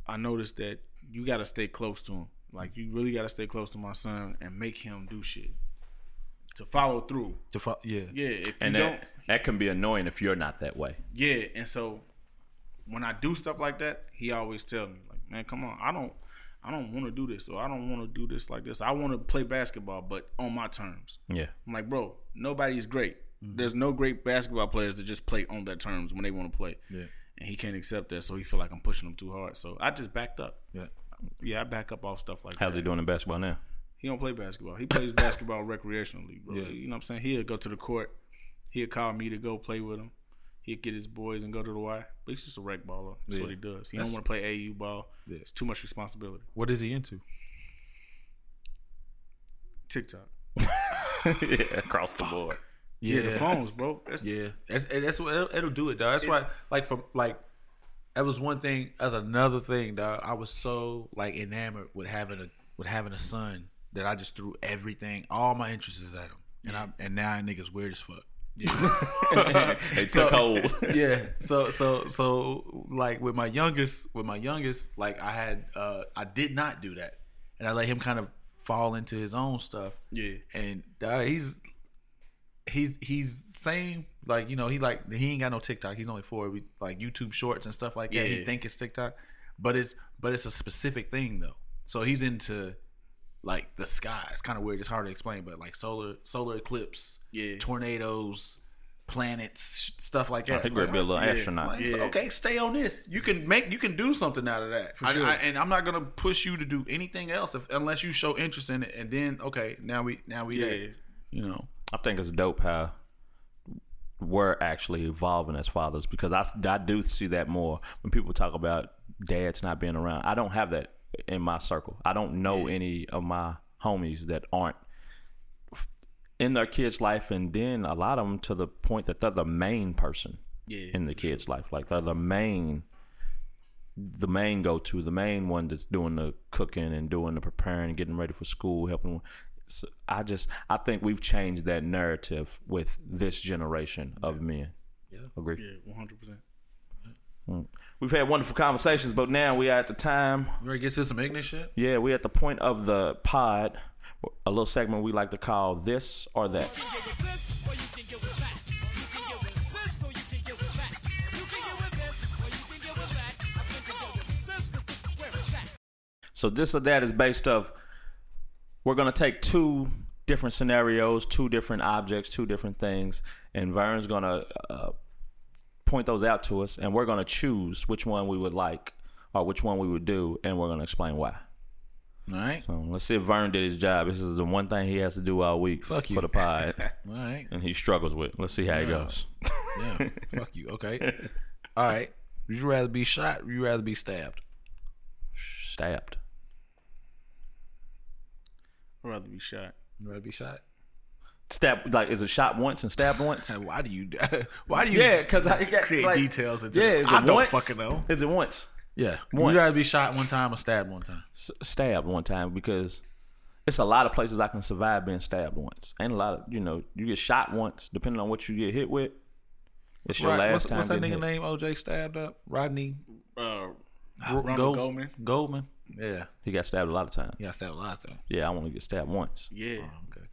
I, I noticed that you got to stay close to him. Like you really got to stay close to my son and make him do shit to follow through. to fo- yeah. Yeah, if you and don't, that that can be annoying if you're not that way. yeah. And so when I do stuff like that, he always tell me like, "Man, come on, I don't, I don't want to do this, or I don't want to do this like this. I want to play basketball, but on my terms." Yeah. I'm like, bro, nobody's great. Mm-hmm. There's no great basketball players that just play on their terms when they want to play. Yeah. And he can't accept that, so he feel like I'm pushing him too hard. So I just backed up. Yeah. Yeah, I back up off stuff like How's that. he doing in basketball now? He don't play basketball. He plays basketball recreationally, bro. Yeah. You know what I'm saying? He'll go to the court. He'll call me to go play with him. He'll get his boys and go to the Y. But he's just a rec baller. That's Yeah. what he does. He That's- don't want to play AAU ball. Yeah. It's too much responsibility. What is he into? TikTok. yeah, across the board. Yeah, the phones, bro. That's, Yeah, that's that's what it'll, it'll do it, dog. That's why, like, from like, that was one thing. That's another thing, dog. I was so like enamored with having a with having a son that I just threw everything, all my interests at him, and I and now nigga's weird as fuck. They took hold. yeah. So so so like with my youngest with my youngest like I had uh I did not do that. And I let him kind of fall into his own stuff. Yeah. And uh, he's he's he's same like you know he like he ain't got no TikTok. He's only for like YouTube Shorts and stuff like that. He Yeah. think it's TikTok, but it's but it's a specific thing though. So he's into like the sky. It's kind of weird. It's hard to explain, but like solar solar eclipse, Yeah. tornadoes, planets, stuff like that. He could be a little Yeah. astronaut. Like, Yeah. Okay, stay on this. You can make you can do something out of that. I- sure. I- and I'm not gonna push you to do anything else if, unless you show interest in it. And then okay, now we now we Yeah. there. You know. I think it's dope how we're actually evolving as fathers because I, I do see that more when people talk about dads not being around. I don't have that in my circle. I don't know any of my homies that aren't in their kids' life, and then a lot of them to the point that they're the main person Yeah, in the kid's life. Like they're the main, the main go to, the main one that's doing the cooking and doing the preparing and getting ready for school, helping. So I just I think we've changed that narrative with this generation of men. Yeah. Agree. Yeah, one hundred percent. Mm. We've had wonderful conversations, but now we are at the time. You ready to get to some ignorant shit? Yeah, we're at the point of the pod, a little segment we like to call this or that. can get with this, or you can get with that. You can get with this, or you can get with that. You can get with this, or you can get with that. I think you go with this, 'cause this is where it's at. So this or that is based of we're gonna take two different scenarios, two different objects, two different things, and Vern's gonna uh, point those out to us, and we're gonna choose which one we would like or which one we would do, and we're gonna explain why. All right. So let's see if Vern did his job. This is the one thing he has to do all week Fuck you. for the pod, All right. and he struggles with. Let's see how it goes. Yeah. Fuck you. Okay. All right. Would you rather be shot? Or would you rather be stabbed? Stabbed. I'd rather be shot. You rather be shot? Stab like is it shot once and stabbed once? Why do you? Why do you? yeah, because I got create like, details into yeah. it. Is I it don't once? fucking know. Is it once? Yeah. Once. You rather be shot one time or stabbed one time? S- stabbed one time because it's a lot of places I can survive being stabbed once. Ain't a lot of you know you get shot once depending on what you get hit with. It's your Right, last what's, time. what's that nigga hit. name? OJ stabbed up. Rodney Uh, Gro- Ronald Gold- Goldman. Goldman. Yeah. He got stabbed a lot of times. He got stabbed a lot of times. Yeah, I want to get stabbed once. Yeah, oh, Okay.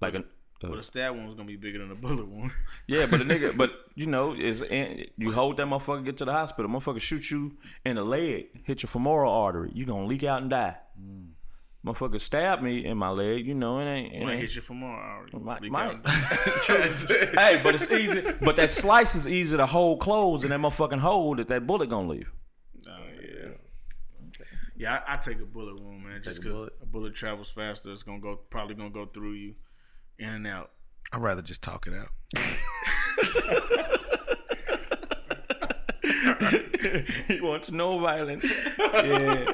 Like a, but uh, a stab one was gonna be bigger than a bullet one. Yeah, but a nigga, but you know, is in, you hold that motherfucker, get to the hospital, motherfucker shoot you in the leg, hit your femoral artery, you gonna leak out and die. Mm. Motherfucker stab me in my leg, you know, it ain't. It ain't hit you from all already. might- Leak hey, but it's easy. But that slice is easy to hold closed, and that motherfucking hole that that bullet gonna leave. Yeah. Yeah, I, I take a bullet wound, man. Just because bullet? a bullet travels faster, it's gonna go probably gonna go through you, in and out. I'd rather just talk it out. he wants no violence. Yeah.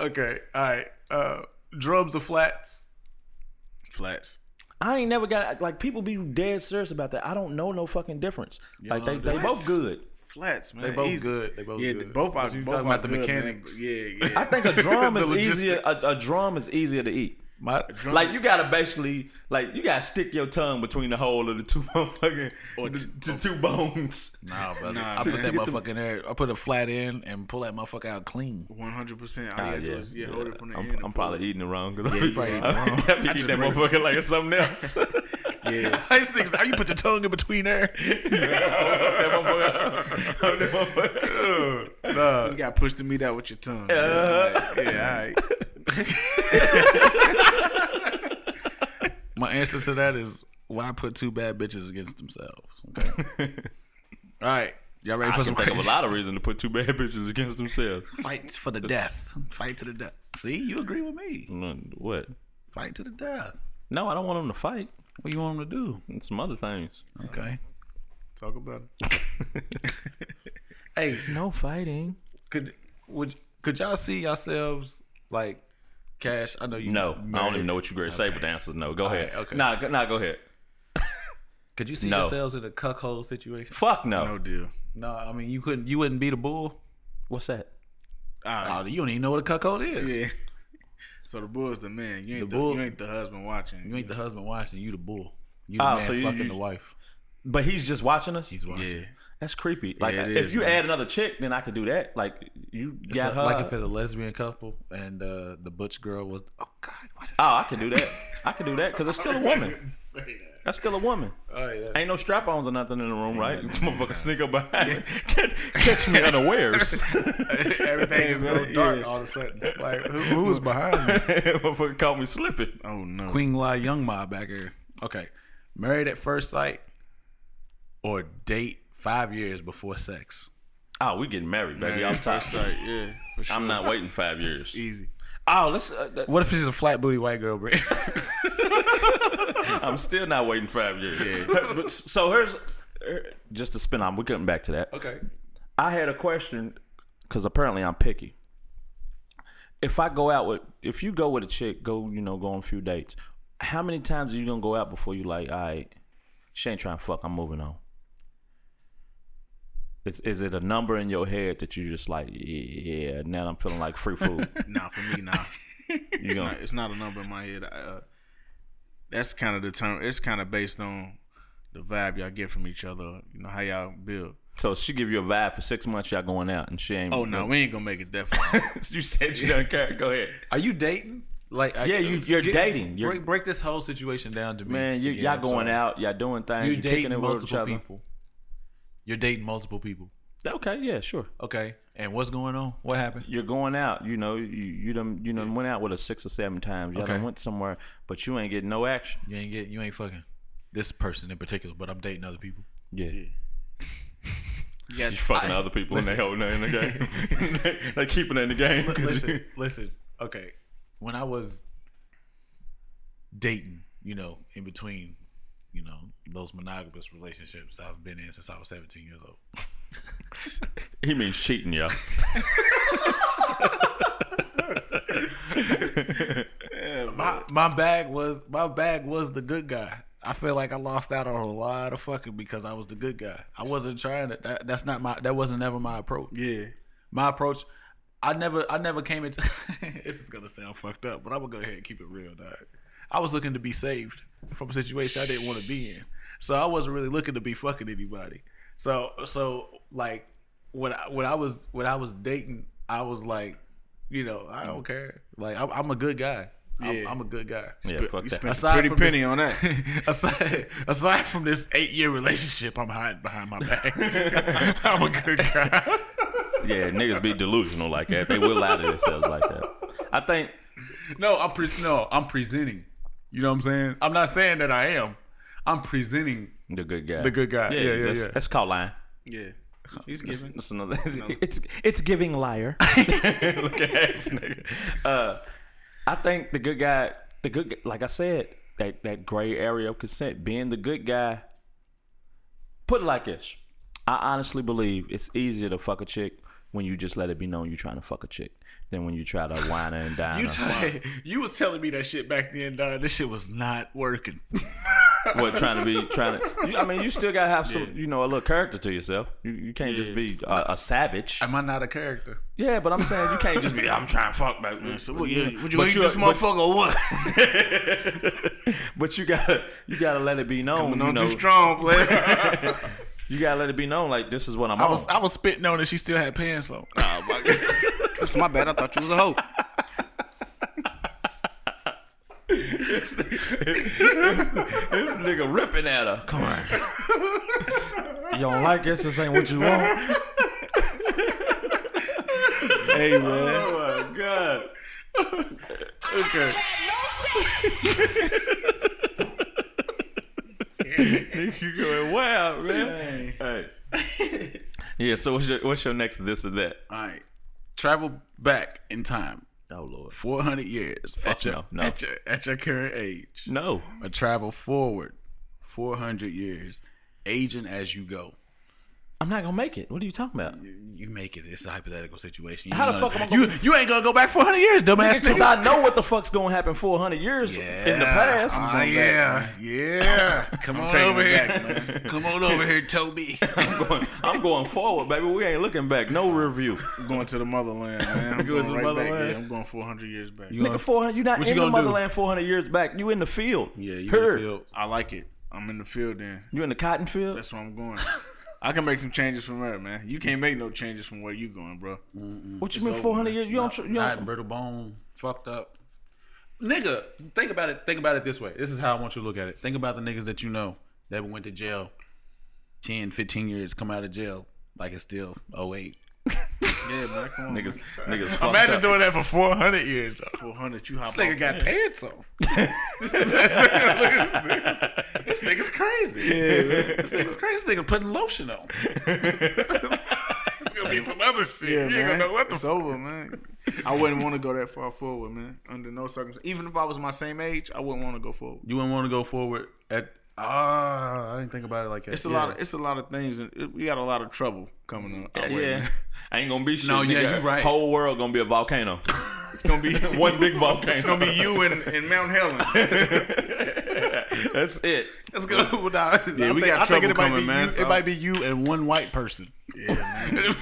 okay. All right. Uh, drums or flats? Flats. I ain't never got like people be dead serious about that. I don't know no fucking difference. Like they, they both good. Flats, man. They both Easy. good. They both yeah, good. both are. You both talking are about the good, man. mechanics. Yeah, yeah. I think a drum The is easier. A, a drum is easier to eat. My, drum Like you gotta basically like you gotta stick your tongue between the hole of the two motherfucking Or the, t- the two bones. nah, brother. Nah, I put to that get the- motherfucker in there. I put a flat in and pull that motherfucker out clean. One hundred percent. All Ah, you gotta do yeah, is yeah, hold it from the I'm, end. I'm probably it. eating it wrong because you probably eating it wrong. I be eating just that bring it- motherfucker like it's something else. Yeah, These things, how you put your tongue in between there? that motherfucker, that motherfucker. nah. you gotta push the meat out with your tongue. Uh-huh. Yeah, all right. My answer to that is why put two bad bitches against themselves? Okay. All right. Y'all ready I for can some think of a lot of reason to put two bad bitches against themselves. Fight for the death. Fight to the death. See, you agree with me. What? Fight to the death. No, I don't want them to fight. What you want them to do? And some other things. Okay. Talk about it. Hey, No fighting. could would could y'all see yourselves like cash? I know you. No, I don't even know what you're going to say, but the answer is no. Go ahead. right, okay. Nah, go, nah, go ahead. Could you see No. yourselves in a cuckold situation? Fuck no. No deal. No, I mean you couldn't. You wouldn't be the bull. What's that? All right. Oh, you don't even know what a cuckold is. Yeah. So the bull's the man. You ain't The the, bull- you ain't the husband watching. You ain't the husband watching. You the bull. You the Oh, man so you- fucking you- the wife. But he's just watching us. He's watching. yeah. That's creepy. Like it if is, you man. add another chick, then I could do that. Like you It's got a- her. like if it's a lesbian couple and uh, the butch girl was. Oh God! Why oh, I could do that. I could do that because it's still a woman. That's still a woman. Oh, yeah. Ain't no strap ons or nothing in the room, right? Motherfucker sneak up behind me. Catch, catch me unawares. Everything just go Yeah. dark all of a sudden. Like who, who was behind me? Motherfucker caught me slipping. Oh no. Queen Lai Young Ma back here. Okay, married at first sight or date five years before sex. Oh, we getting married, baby. Married I'm first sight. Yeah, for sure. I'm not waiting five years. easy. Oh, let's. Uh, What if she's a flat booty white girl, Brace? I'm still not waiting five years. But- so here's er, just to spin on. We're getting back to that. okay. I had a question because apparently I'm picky. If I go out with, if you go with a chick, go you know go on a few dates. How many times are you gonna go out before you like, all right, she ain't trying to fuck. I'm moving on. Is is it a number in your head that you just like, yeah, now I'm feeling like free food? Nah, for me, nah. It's, gonna, not, it's not a number in my head. I, uh, that's kind of the term. It's kind of based on the vibe y'all get from each other. You know how y'all build. so she give you a vibe for six months, y'all going out, and she ain't. Oh no, we ain't gonna make it that far. you said you don't care. Go ahead. Are you dating? Like, I- Yeah, you- you're dating. You're- break, break this whole situation down to me. Man, you, again, y'all I'm going sorry. out, y'all doing things, You're you kicking dating it with each multiple other. people. You're dating multiple people. Okay, yeah, sure. Okay. And what's going on? What happened? You're going out, you know, you you done you done went out with her six or seven times. Y'all Okay. done went somewhere, but you ain't getting no action. You ain't get. You ain't fucking this person in particular, but I'm dating other people. Yeah. You got You fucking other people and they holding her in the game. they, they keeping her in the game. 'cause you- listen, listen. Okay, when I was dating, you know, in between, you know, those monogamous relationships I've been in since I was 17 years old. he means cheating, y'all. my my bag was my bag was the good guy. I feel like I lost out on a lot of fucking because I was the good guy. I wasn't trying to. That, that's not my. That wasn't ever my approach. Yeah. My approach. I never. I never came into. this is gonna sound fucked up, but I'm gonna go ahead and keep it real, dog. I was looking to be saved from a situation I didn't want to be in, so I wasn't really looking to be fucking anybody. So so like when I, when I was when I was dating, I was like, you know, I don't care. Like I'm, I'm a good guy. I'm, Yeah. I'm a good guy. Yeah, fuck You that. spent a Aside pretty penny this- on that. aside, aside from this eight year relationship, I'm hiding behind my back. I'm a good guy. Yeah, niggas be delusional like that. They will lie to themselves like that. I think No, I'm pre- no, I'm presenting. You know what I'm saying? I'm not saying that I am. I'm presenting. the good guy. The good guy. Yeah, yeah, that's, yeah. That's called lying. Yeah. He's giving. that's another. It's it's giving liar. Look at ass nigga. Uh, I think the good guy, the good, like I said, that that gray area of consent, being the good guy. Put it like this: I honestly believe it's easier to fuck a chick when you just let it be known you're trying to fuck a chick than when you try to whine and dine You her. t- you was telling me that shit back then, dog. This shit was not working. what trying to be trying to you, i mean you still gotta have some you know a little character to yourself you, you can't just be a, a savage Am I not a character? yeah but i'm saying you can't just be i'm trying to fuck back Man. So what? You, would you But eat you- this but- motherfucker or what? but you gotta you gotta let it be known Coming you on know too strong, player. you gotta let it be known like this is what i'm I on was I was spitting on it. She still had pants on. oh my god. That's my bad. I thought you was a hoe. This nigga ripping at her come on you don't like this this ain't what you want Hey man. oh my god Okay. Nigga going wild, man. Hey. yeah. So what's your what's your next this or that? All right. Travel back in time, Oh lord. 400 years at your, no, no. at your at your current age. No. Or travel forward 400 years, aging as you go. I'm not gonna make it. What are you talking about? You make it. It's a hypothetical situation. You How the gonna- fuck am I gonna you, you ain't gonna go back 400 years, dumbass Because. I know what the fuck's gonna happen 400 years in the past. Ah, yeah, yeah. Come on over here. back, Come on over here, Toby. I'm, going, I'm going forward, baby. We ain't looking back. No review. I'm going to the motherland, man. I'm going going to the right back. motherland? Yeah, I'm going 400 years back. You Nigga, 400. You not What in you the gonna do? motherland 400 years back. You in the field. Yeah, you Heard. gonna feel. I like it. I'm in the field then. You in the cotton field. That's where I'm going. I can make some changes from there, man. You can't make no changes from where you going, bro. What you mean 400 years? You don't. tr- You Not don't brittle bone, fucked up. Nigga, think about it. Think about it this way. This is how I want you to look at it. Think about the niggas that you know that went to jail 10, 15 years, come out of jail like it's still 08. Yeah, man. Come on. niggas. Niggas. Imagine up. doing that for 400 years, though. 400, you hop This nigga got pants on. this nigga's crazy. Yeah, This nigga's crazy. This nigga putting lotion on. it's gonna be some other shit. Yeah, you ain't man. gonna know what the it's over, man. I wouldn't want to go that far forward, man. Under no circumstances. Even if I was my same age, I wouldn't want to go forward. You wouldn't want to go forward at. Ah, I didn't think about it like that. It's a Yeah. lot. Of, it's a lot of things, and it- we got a lot of trouble coming up. our way, Yeah, man. ain't gonna be shit. No, yeah, nigga. you right. Whole world gonna be a volcano. It's gonna be One big volcano. It's gonna be you and, and Mount Helen. That's it. Let's go. Well, nah, Yeah, I we think- got I think trouble it coming, man, You, so- It might be you and one white person. Yeah, man.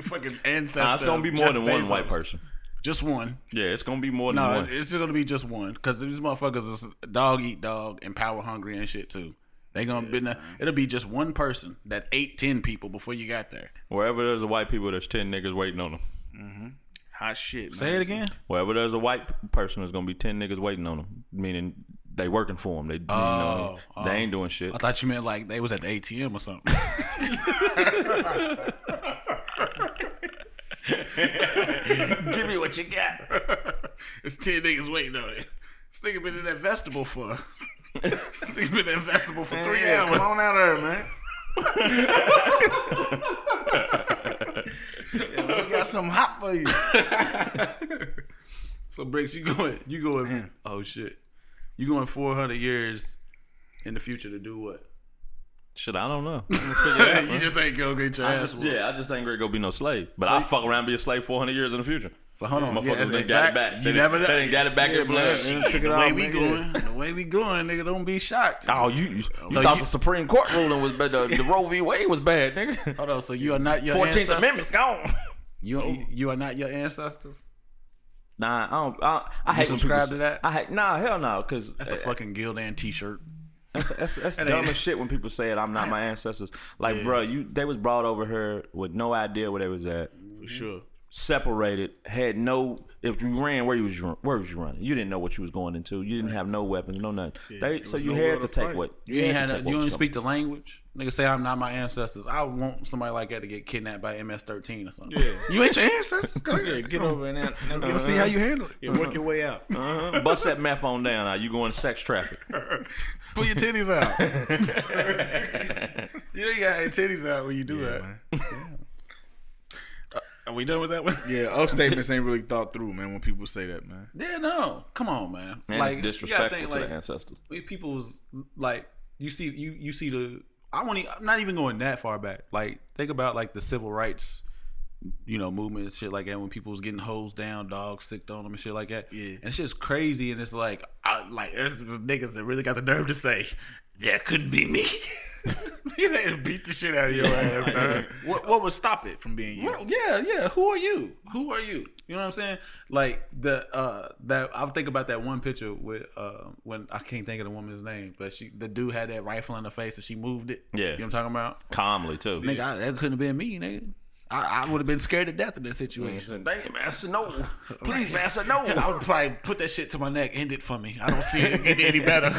Fucking ancestor. Nah, it's gonna be more Jeff than one Bezos. white person. Just one. Yeah, it's gonna be more than No, one. it's just gonna be just one because these motherfuckers is dog eat dog and power hungry and shit too. They gonna be it'll be just one person that ate ten people before you got there. Wherever there's a white people, there's ten niggas waiting on them. Mm-hmm. Hot shit. Man. Say it again. Wherever there's a white person, there's gonna be ten niggas waiting on them. Meaning they working for them. They, you oh, know, Oh, they ain't doing shit. I thought you meant like they was at the ATM or something. Give me what you got. it's ten niggas waiting on it. This nigga been in that vegetable for. this nigga been in that vegetable for Man, three yeah, hours. Come on out there, man. yeah, we got something hot for you. So Briggs, you going? You going? Oh shit! You going four hundred years in the future to do what? Shit, I don't know. I'm gonna figure it out, you just ain't go get your I ass just, whooped. yeah, I just ain't ready to go be no slave. But I'll fuck around and be a slave 400 years in the future. So hold on, Motherfuckers yeah, done got it back. You They done- never know. they done got it back in Yeah, blood. man. They took it the out, way we man. going, the way we going, nigga, don't be shocked. Oh, you you So thought you- the Supreme Court ruling was bad? The, the Roe v. Wade was bad, nigga. Hold on, so you are not your Fourteenth ancestors? Amendment gone. You you are not your ancestors. Nah, I don't. I, I hate subscribe to that? I hate nah, hell no, because That's a fucking Gildan T-shirt. That's that's, that's That dumb as shit when people say it. I'm not my ancestors. Like, bruh, you they was brought over here with no idea where they was at, For sure. Separated, had no. If you ran, where you was you- where was you running? You didn't know what you was going into. You didn't have no weapons, no nothing. they so you nowhere had to to take fight. what You ain't had had to a, take you what don't speak the language. Nigga say I'm not my ancestors. I want somebody like that to get kidnapped by MS-13 or something. Yeah. You ain't your ancestors. Go Yeah, ahead, get over and then and Let's see how you handle it. yeah, work your way out. Uh-huh. Bust that meth on down. Now you going to sex traffic? Pull your titties out. you ain't got your titties out when you do that. Man. Are we done with that one? Yeah, our statements ain't really thought through, man. When people say that, man. Yeah, no. Come on, man. And like it's disrespectful think, to like, the ancestors. when people was like you see you you see the I want I'm not even going that far back. Like think about like the civil rights you know movement and shit like that when people was getting hosed down, dogs sicked on them and shit like that. Yeah. and it's just crazy. And it's like I, like there's niggas that really got the nerve to say that couldn't be me. you didn't beat the shit out of your ass. man. What what would stop it from being you? Well, yeah, yeah. Who are you? Who are you? You know what I'm saying? Like the uh that I think about that one picture with uh when I can't think of the woman's name, but she the dude had that rifle in the face and she moved it. Yeah. You know what I'm talking about? Calmly too. Nigga, I, that couldn't have been me, nigga. I, I would have been scared to death in that situation. Dang it, master, no. Please, master, no. I would probably put that shit to my neck, end it for me. I don't see it getting any better.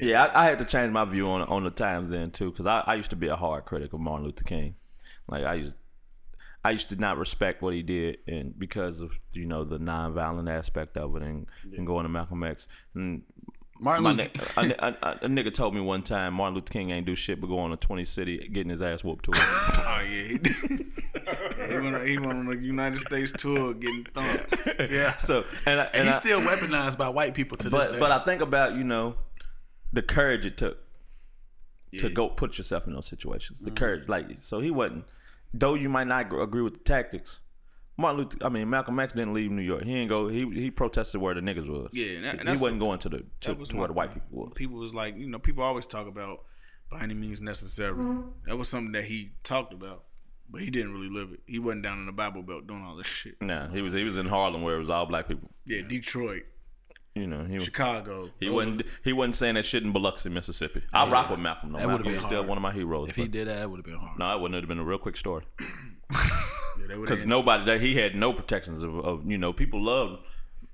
Yeah, I, I had to change my view on on the times then too, because I, I used to be a hard critic of Martin Luther King. Like I used, I used to not respect what he did, and because of you know the nonviolent aspect of it, and, and going to Malcolm X. And Martin Luther a, a, a, nigga told me one time Martin Luther King ain't do shit but go on a twenty city getting his ass whooped to it. Oh yeah, he, he went on, he went on a United States tour getting thumped. Yeah. so and, I, and He's I- still weaponized by white people to this but day. but I think about you know the courage it took to go put yourself in those situations. The mm-hmm. courage, like so, he wasn't. Though you might not agree with the tactics, Martin Luther. I mean, Malcolm X didn't leave New York. He ain't go. He he protested where the niggas was. Yeah, and that- and he that's- wasn't going to the to, was to where the white thing. people was. People was like, you know, people always talk about by any means necessary. Mm-hmm. That was something that he talked about, but he didn't really live it. He wasn't down in the Bible Belt doing all this shit. Nah, he was he was in Harlem where it was all black people. Yeah, Detroit, You know, he was. Chicago. He Those wasn't. He wasn't saying that shit in Biloxi, Mississippi. I rock with Malcolm. though. That would've Malcolm been is still hard. one of my heroes. if he did that, it would have been hard. no, it wouldn't have been a real quick story. are- yeah, because nobody that he had no protections of, of you know people loved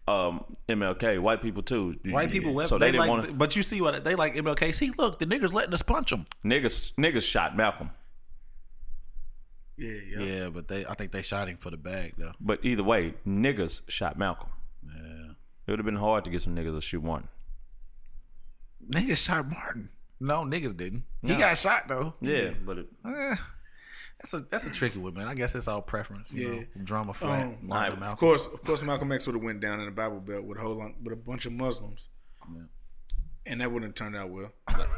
um, MLK, white people too. White people, so they, they, didn't like, want but you see what they like MLK. See, look, the niggas letting us punch them. niggas. Niggas shot Malcolm, yeah, yeah, Yeah, but they, I think they shot him for the bag though. but either way, niggas shot Malcolm. Yeah, It would have been hard to get some niggas to shoot Martin. niggas shot Martin. No, niggas didn't. He got shot though. Yeah, but it, Eh, that's a that's a tricky one, man. I guess it's all preference. You Yeah. know, drama flat. Um, Martin Of course, of course, Malcolm X would have went down in the Bible Belt with a whole lot, with a bunch of Muslims, and that wouldn't have turned out well.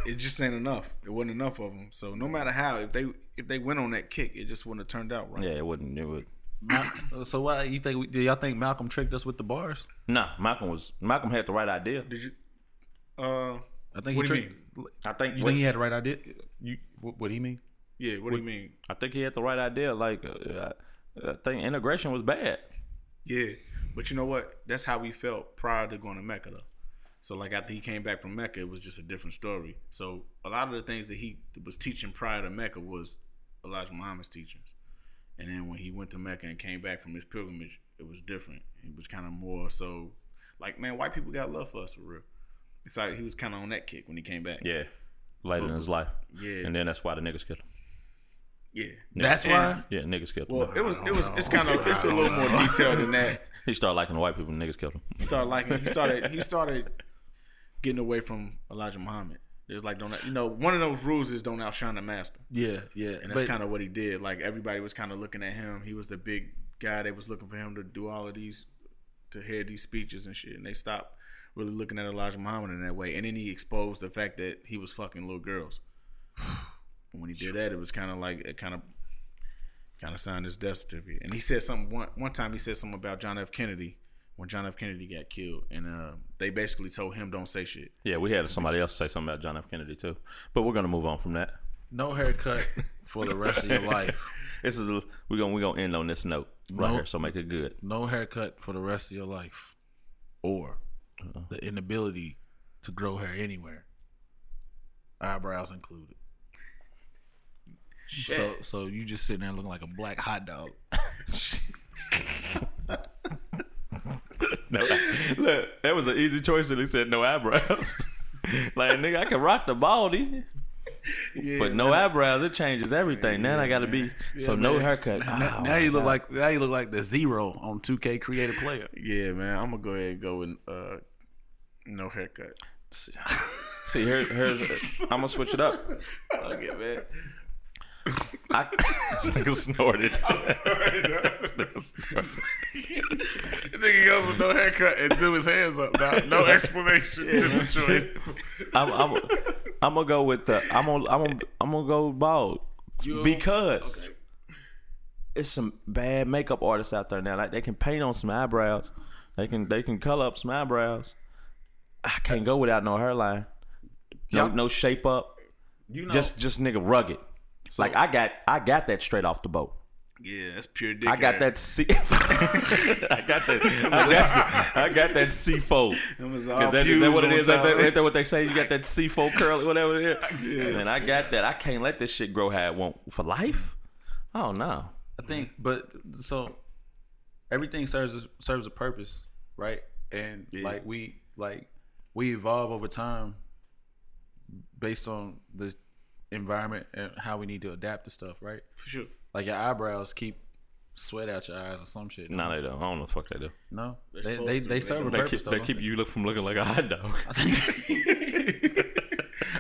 It just ain't enough. It wasn't enough of them. So no matter how, if they if they went on that kick, it just wouldn't have turned out right. yeah, it wouldn't. It would. Mal- so why you think? Do y'all think Malcolm tricked us with the bars? Nah, Malcolm was Malcolm had the right idea. Did you? Uh, I think What he do you tricked. I think. You think he had the right idea? You what, what he mean? yeah. What do you mean? I think he had the right idea. Like, uh, I think integration was bad. Yeah, but you know what? That's how we felt prior to going to Mecca, though. So like after he came back from Mecca, it was just a different story. So a lot of the things that he was teaching prior to Mecca was Elijah Muhammad's teachings, and then when he went to Mecca and came back from his pilgrimage, it was different. It was kind of more so, like man, white people got love for us for real. It's like he was kind of on that kick when he came back. Yeah, later in his life. Yeah. and then that's why the niggas killed him. yeah. That's And- why. Yeah, niggas killed him. Well, it was it was it's kind of it's a little more detailed than that. he started liking the white people. The niggas killed him. he started liking he started he started getting away from Elijah Muhammad. There's like don't you know one of those rules is don't outshine the master, Yeah, yeah. and that's kind of what he did. Like everybody was kind of looking at him. He was the big guy. They was looking for him to do all of these to hear these speeches and shit, and they stopped really looking at Elijah Muhammad in that way. And then he exposed the fact that he was fucking little girls. And when he did that, it was kind of like it kind of kind of signed his death certificate. And he said something one one time. He said something about John F. Kennedy when John F. Kennedy got killed, and uh, they basically told him don't say shit. Yeah, we had somebody else say something about John F. Kennedy too, but we're gonna move on from that. No haircut for the rest of your life. This is a, we're gonna we're gonna end on this note right Nope. here, so make it good. No haircut for the rest of your life, or the inability to grow hair anywhere, eyebrows included. So, so you just sitting there looking like a black hot dog. No, look, that was an easy choice, and he said no eyebrows. like nigga, I can rock the baldy, but no eyebrows. It changes everything. Now I got to be so no haircut. Now, Oh, now you look like now you look like the zero on 2K creative player. Yeah, man. I'm gonna go ahead and go with uh, no haircut. See, here, here's I'm gonna switch it up. Okay, man. I, this nigga snorted. This nigga snorted. nigga goes with no haircut and threw his hands up. Now, no explanation, just a choice. I'm, I'm, I'm gonna go with the. I'm gonna. I'm gonna. I'm gonna go bald because it's some bad makeup artists out there now. Like they can paint on some eyebrows. They can. They can color up some eyebrows. I can't go without no hairline. No, Y'all- no shape up. You know, Just, just nigga rugged. Like I got, I got that straight off the boat. Yeah, that's pure dick. I got that C. I got that. I got, I got that C is that, is that what it is? that, ain't that what they say? You got that C fold curl, whatever it is. And I got that. I can't let this shit grow how it want for life. Oh no. I think, but so everything serves serves a purpose, right? And like we like we evolve over time based on the environment and how we need to adapt to stuff, right? For sure. Like your eyebrows keep sweat out your eyes or some shit. No, they don't. I don't know what the fuck they do. no, they supposed they, to. they They serve a They purpose. keep, though, they don't keep you look from looking like a hot dog.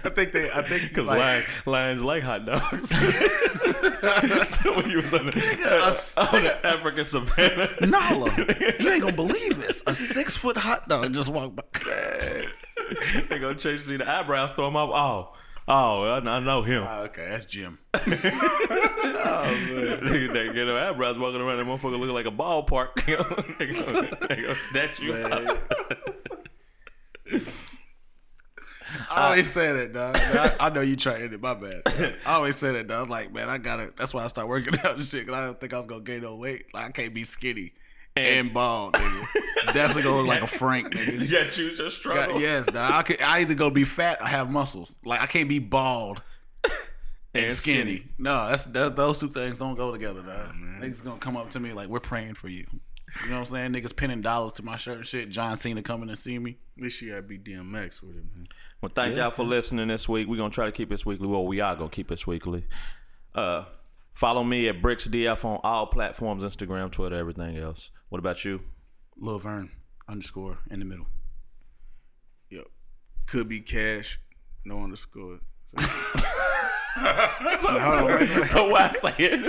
I think they. I think Because like, lion, lions like hot dogs. so when you was on the, on the African savannah, Nala, you ain't gonna believe this. A six foot hot dog just walked by. they gonna chase see the eyebrows, throw them off. Oh, oh, I, I know him. Ah, okay, that's Jim. Nigga, they get their eyebrows walking around, that motherfucker looking like a ballpark. they gonna, snatch you up. I always say that, dog. I, I know you end it. My bad. I always say that, dog. I was like, man, I gotta. That's why I start working out and shit. Cause I don't think I was gonna gain no weight. Like I can't be skinny and, bald, nigga. Definitely gonna look like a Frank, You nigga. gotta choose your struggle. God, yes, dog. I could. I either go be fat or have muscles. Like I can't be bald and, skinny. No, that's that, those two things don't go together, dog. Niggas gonna come up to me like we're praying for you. You know what I'm saying? Niggas pinning dollars to my shirt and shit. John Cena coming to see me. At least you gotta be DMX with it, man. Well, thank y'all for listening this week. We're gonna try to keep this weekly. Well, we are gonna keep this weekly. Uh, follow me at BricksDF on all platforms: Instagram, Twitter, everything else. What about you? Lil Vern underscore in the middle. Yep. Could be cash, no underscore. so why say it?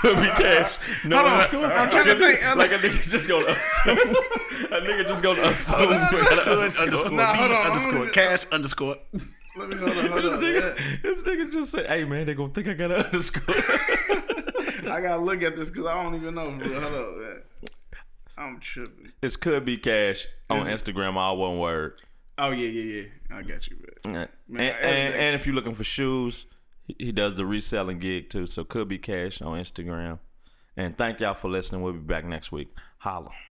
Could be cash. No Hold on. underscore. I'm trying to Like a- think. I'm Like a nigga just gonna assume. a nigga just gonna assume. we got an underscore. underscore Nah, hold on, I'm underscore gonna- cash underscore. Let me hold on, hold This on. nigga, this nigga just said, "Hey man, they gonna think I got an underscore." I gotta look at this because I don't even know. Bro. Hold on, man. I'm tripping. This could be cash on Is Instagram, all one word. Oh yeah, yeah, yeah. I got you. And, Man, and, everything- and if you're looking for shoes, he, he does the reselling gig too. So could be cash on Instagram. And thank y'all for listening. We'll be back next week. Holla.